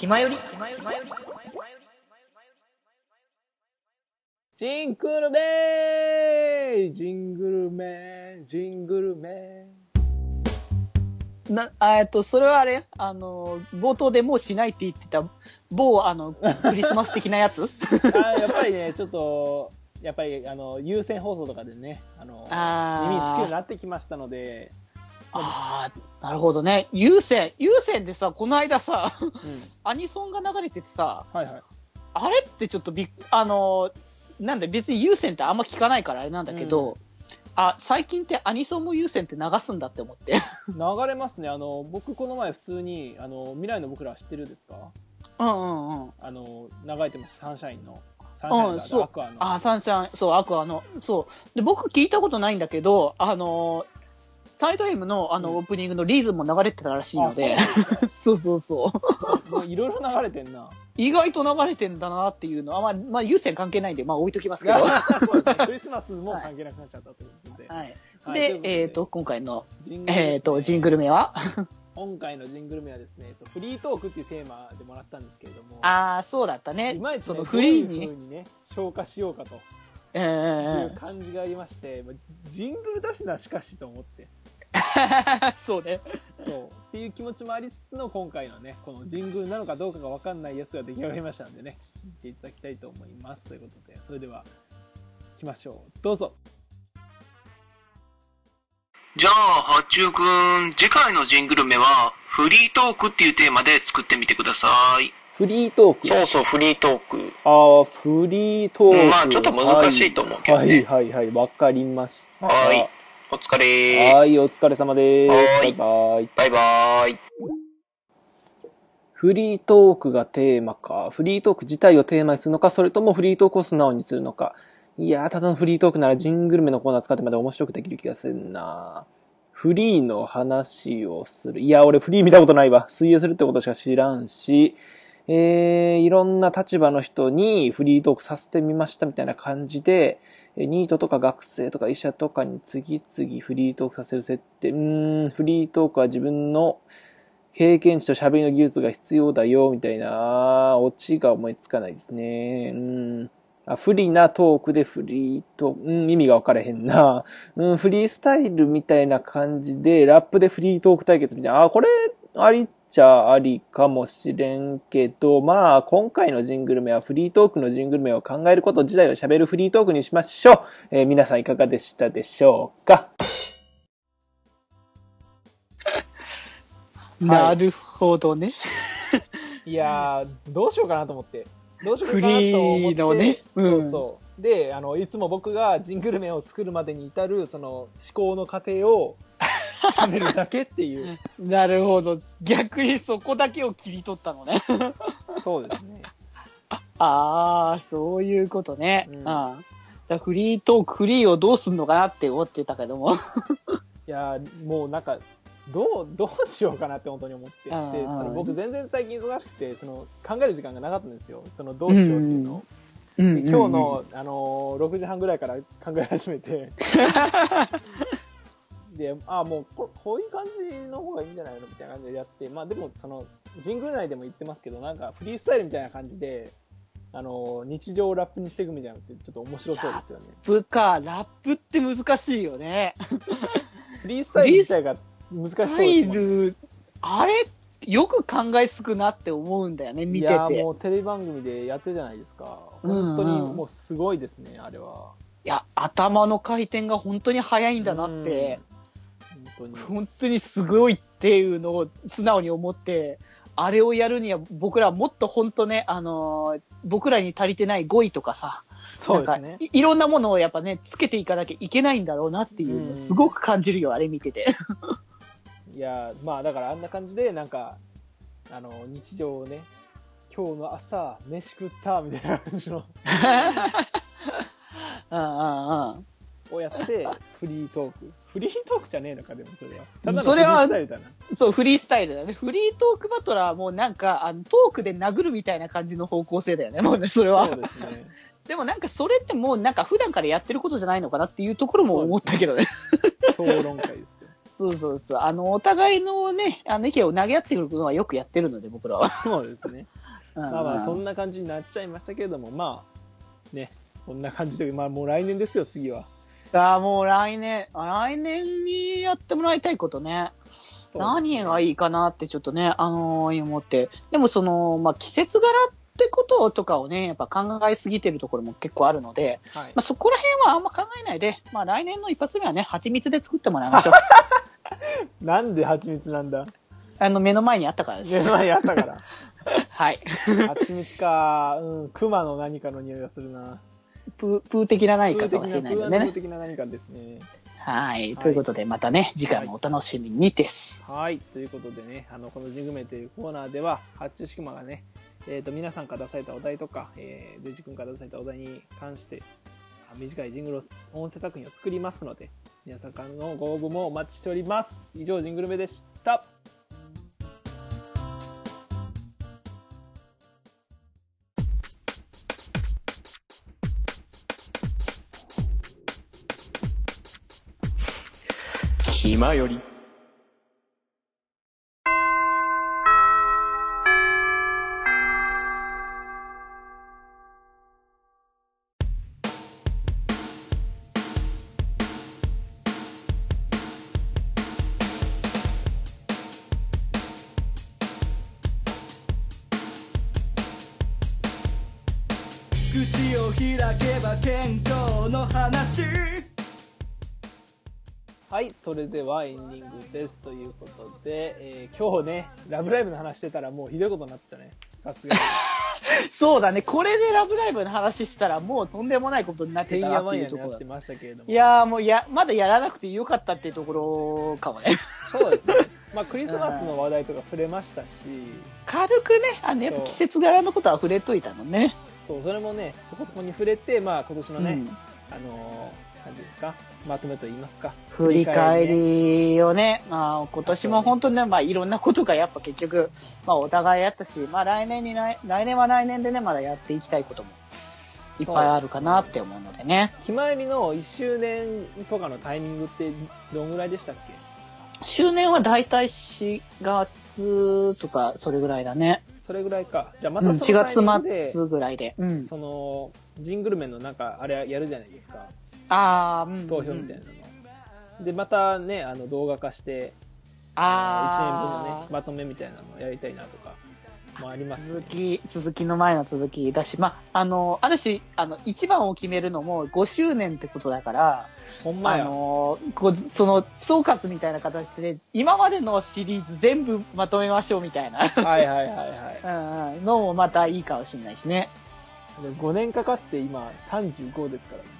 気まより。ジングルメージングルメージングルメな、あえっと、それはあれ？あの、冒頭でもうしないって言ってた、某、あの、クリスマス的なやつ？ー。あーやっぱりね、ちょっと、やっぱり、あの、有線放送とかでね、あの、あー耳につくようになってきましたので、ああ、なるほどね。有線、有線でさ、この間さ、うん。アニソンが流れててさ、はいはい。あれってちょっとびっ、あの、なんだ、別に有線ってあんま聞かないからあれなんだけど、うあ、最近ってアニソンも有線って流すんだって思って。流れますね。あの、僕この前普通に、あの、未来の僕ら知ってるですか？うんうんうん。あの、流れてます。サンシャインの。サンシャインがうんアクアの。あ、サンシャイン、そう、アクアの、そう。で、僕聞いたことないんだけど、あの、サイド M のあのうんオープニングのリーズンも流れてたらしいので、あ そうそうそうそういろいろ流れてんな。意外と流れてんだなっていうのは、まあ、まあ、有線関係ないんで、まあ置いときますけど。はそうですね。クリスマスも関係なくなっちゃったということで。い。はいで、えっ、と、、今回の、えっ、と、ジングル名は？今回のジングル名はですね、えっとフリートークっていうテーマでもらったんですけれども、ああ、そうだったね。いまいち、ね、そのフリーににね、消化しようかとえいーう感じがありまして、まあジングルだしな、しかしと思って。そうね。そう。っていう気持ちもありつつの今回のね、この神宮なのかどうかがわかんないやつが出来上がりましたんでね、聞いていただきたいと思います。ということで、それでは、行きましょう。どうぞ。じゃあ、八中くん、次回のジングルメは、フリートークっていうテーマで作ってみてください。フリートーク？そうそう、フリートーク。ああ、フリートーク。うんまあちょっと難しいと思うけどねはいはいはい、わかりました。はい。お疲れはい、お疲れ様です。はい、バイバイ。バイバーイ。フリートークがテーマか、フリートーク自体をテーマにするのか、それともフリートークを素直にするのか。いやー、ただのフリートークならジングルメのコーナー使ってまで面白くできる気がするなフリーの話をする。いや、俺フリー見たことないわ。水泳するってことしか知らんし、えー、いろんな立場の人にフリートークさせてみましたみたいな感じで、えニートとか学生とか医者とかに次々フリートークさせる設定。うーん、フリートークは自分の経験値と喋りの技術が必要だよ、みたいな、オチが思いつかないですね。うん。あ不利なトークでフリート、うん、意味が分からへんな。うん、フリースタイルみたいな感じで、ラップでフリートーク対決みたいな、あ、これ、ありちゃありかもしれんけど、まあ、今回のジングルメはフリートークのジングルメを考えること自体を喋るフリートークにしましょう。えー皆さんいかがでしたでしょうか？なるほどね。いやー、どうしようかなと思って。どうしようかなとフリ思って。ーのねうんそうそう。で、あの、いつも僕がジングルメを作るまでに至る、その、思考の過程を、喋るだけっていう。なるほど。逆にそこだけを切り取ったのね。そうですね。ああ、そういうことね。ううんん。だフリートーク、フリーをどうすんのかなって思ってたけども。いやー、もうなんか、どう、どうしようかなって本当に思って。で、うんうんその僕全然最近忙しくて、その、考える時間がなかったんですよ。その、どうしようっていうのを。うんで今日の、あのー6時半ぐらいから考え始めて、で、あもうこ、こういう感じの方がいいんじゃないの？みたいな感じでやって、まあでも、その、神宮内でも言ってますけど、なんかフリースタイルみたいな感じで、あのー日常をラップにしていくみたいなのってちょっと面白そうですよね。ラップか、ラップって難しいよね。フリースタイル自体が難しそうですスタイもんね。ル、あれ、よく考えつくなって思うんだよね、見ていやて。もうテレビ番組でやってるじゃないですか。うんうん本当にもうすごいですね、あれは。いや、頭の回転が本当に速いんだなって、当に。本当にすごいっていうのを素直に思って、あれをやるには僕らはもっと本当ね、あのー僕らに足りてない語彙とかさ、そうですね。いいろんなものをやっぱね、つけていかなきゃいけないんだろうなっていうのをすごく感じるよ、あれ見てて。いやまあだからあんな感じでなんかあの日常をね今日の朝飯食ったみたいな感じの うんうんうん。をやってフリートークフリートークじゃねえのかでもそれはただのそれはフリースタイルだなそう、フリースタイルだよね。フリートークバトラーはもうなんか、あの、トークで殴るみたいな感じの方向性だよね、もうね、それは。そうですねでもなんかそれってもうなんか普段からやってることじゃないのかなっていうところも思ったけどね。討論会ですよそうそうそう。あの、お互いのね、あの意見を投げ合ってくるのはよくやってるので、僕らは。そうですねうんまあまあそんな感じになっちゃいましたけれどもまあねこんな感じでまあもう来年ですよ次はああ、もう来年、あ来年にやってもらいたいことね。何がいいいかなってちょっとね、あのー思って。でもその、まあ、季節柄ってこととかをね、やっぱ考えすぎてるところも結構あるので、はいまあ、そこら辺はあんま考えないで、まあ、来年の一発目はね、蜂蜜で作ってもらいましょう。なんで蜂蜜なんだ？あの、目の前にあったからです。目の前にあったから はい。蜂蜜かうん熊の何かの匂いがするなプー、プー的な何プーかかもしれ的ないのでね。的な何かですねはい。ということで、またね、次回もお楽しみにです。はい。ということでね、あの、このジグメというコーナーでは、発注式マがね、えっ、と、皆さんから出されたお題とか、えー、デジ君から出されたお題に関して、あ短いジングル、音声作品を作りますので、皆さんからのご応募もお待ちしております。以上、ジングルメでした。今より。それではエンディングです。ということで、えー今日ね、ラブライブの話してたらもうひどいことになってたね。さすがに。そうだね。これでラブライブの話したらもうとんでもないことになってたなっていうところてましたけれども。いやーもうや、まだやらなくてよかったっていうところかもね。そうですね。まあクリスマスの話題とか触れましたし、軽くね、あの、やっぱ季節柄のことは触れといたのね。そう、それもね、そこそこに触れて、まあ今年のね、うんあのー、何ですか、まとめと言いますか？振り返ねりをね、まあ今年も本当にね、まあいろんなことが やっぱ結局、まあお互いあったし、まあ来年に来、来年は来年でね、まだやっていきたいこともいっぱいあるかなって思うのでね。ひまわりの1周年とかのタイミングってどんぐらいでしたっけ？周年はだいたい4月とかそれぐらいだね。それぐらいか。じゃあまうん、4たそのタイミングで、月末ぐらいで。うん。その、ジングルメンのなんか、あれやるじゃないですか。ああ、うん。投票みたいなの。で、またね、あの動画化して、1年分のあね、まとめみたいなのをやりたいなとか、もあります、続き、続きの前の続きだし、まあ、あの、ある種、あの、一番を決めるのも5周年ってことだから、あほんまや。の、こうその、総括みたいな形で、今までのシリーズ全部まとめましょうみたいな、はいはいはいはい。うんうん、のもまたいいかもしれないしね。5年かかって今35ですからね。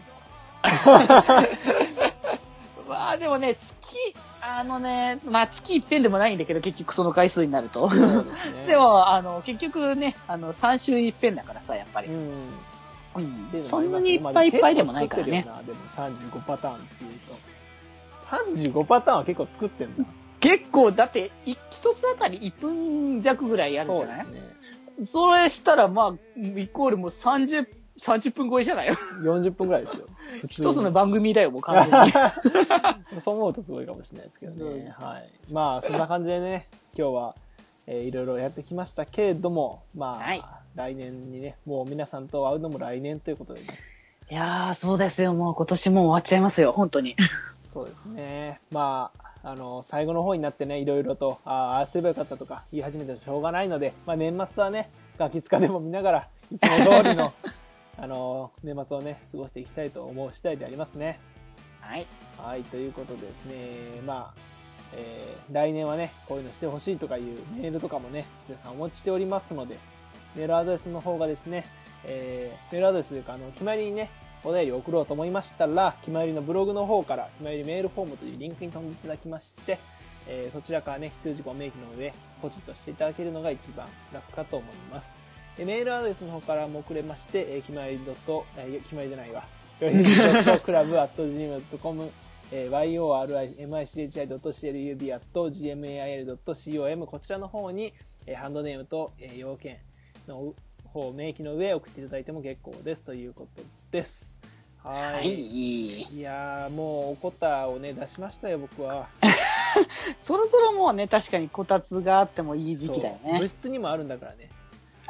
まあでもね、月、あのね、まあ月一遍でもないんだけど、結局その回数になると。ですね。で、も、あの、結局ね、あの、3週一遍だからさ、やっぱり。うん。うんっていうのそんなにいっぱいいっぱいでもないからね。まあでも結構作ってるよなでも35パターンっていうと。35パターンは結構作ってんだ。結構、だって、い一つあたり1分弱ぐらいやるんじゃない？そね。それしたら、まあ、イコールもう30、30分超えじゃない？よ。40分ぐらいですよ。一つの番組だよ、もう完全に。そう思うとすごいかもしれないですけどね。はい。まあ、そんな感じでね、今日は、えーいろいろやってきましたけれども、まあ、はい来年にね、もう皆さんと会うのも来年ということでね。いやー、そうですよ。もう今年もう終わっちゃいますよ、本当に。そうですね。まあ、あの、最後の方になってね、いろいろと、ああ、ああすればよかったとか言い始めてもしょうがないので、まあ年末はね、ガキ使でも見ながら、いつも通りの、あの、年末をね、過ごしていきたいと思う次第でありますね。はい。はい、ということでですね、まあ、えー来年はね、こういうのしてほしいとかいうメールとかもね、皆さんお持ちしておりますので、メールアドレスの方がですね、えーメールアドレスというか、あの、決まりにね、お便りを送ろうと思いましたら、決まりのブログの方から、決まりメールフォームというリンクに飛んでいただきまして、えーそちらからね、必要事項を明記の上、ポチッとしていただけるのが一番楽かと思います。でメールアドレスの方からも送れまして、えー、決まりドット、えー決まりじゃないわ。club.gmail.com、えー yorimichi.club.gmail.com こちらの方に、えーハンドネームと、えー要件の方を明記の上送っていただいても結構ですということです。は。はいい。いやーもうおこたをね出しましたよ僕は。そろそろもうね、確かにこたつがあってもいい時期だよそう部ね。室にもあるんだからね。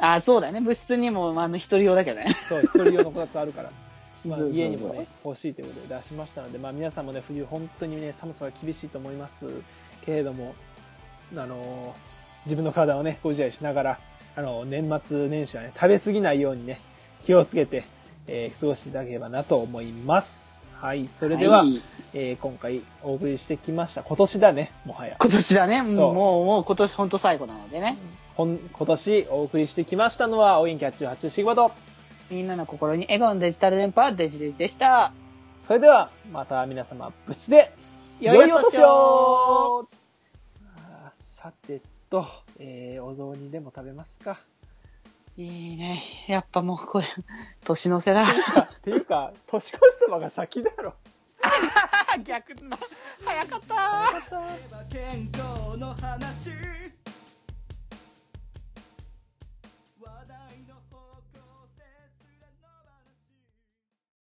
あ、そうだね。部室にも、あの、一人用だけどね。そう、一人用のこたつあるから。まあ家にもね、欲しいということで出しましたので、まあ皆さんもね、冬本当にね、寒さが厳しいと思いますけれども、あのー自分の体をね、ご自愛しながら、あの年末年始はね、食べ過ぎないようにね、気をつけて、えー過ごしていただければなと思います。はい、それでは、いえー今回お送りしてきました。今年だね、もはや。今年だね。もう、もうもう今年本当最後なのでね。ほん今年お送りしてきましたのは、お元気発注発注シグマと、みんなの心に笑顔のデジタル電波、デジデジでした。それでは、また皆様、部室で、良いお年をさてと、えー、お雑煮でも食べますか。いいね。やっぱもうこれ、年の瀬だ。っていうか、年越しそばが先だろ。逆だ。早かった。健康の話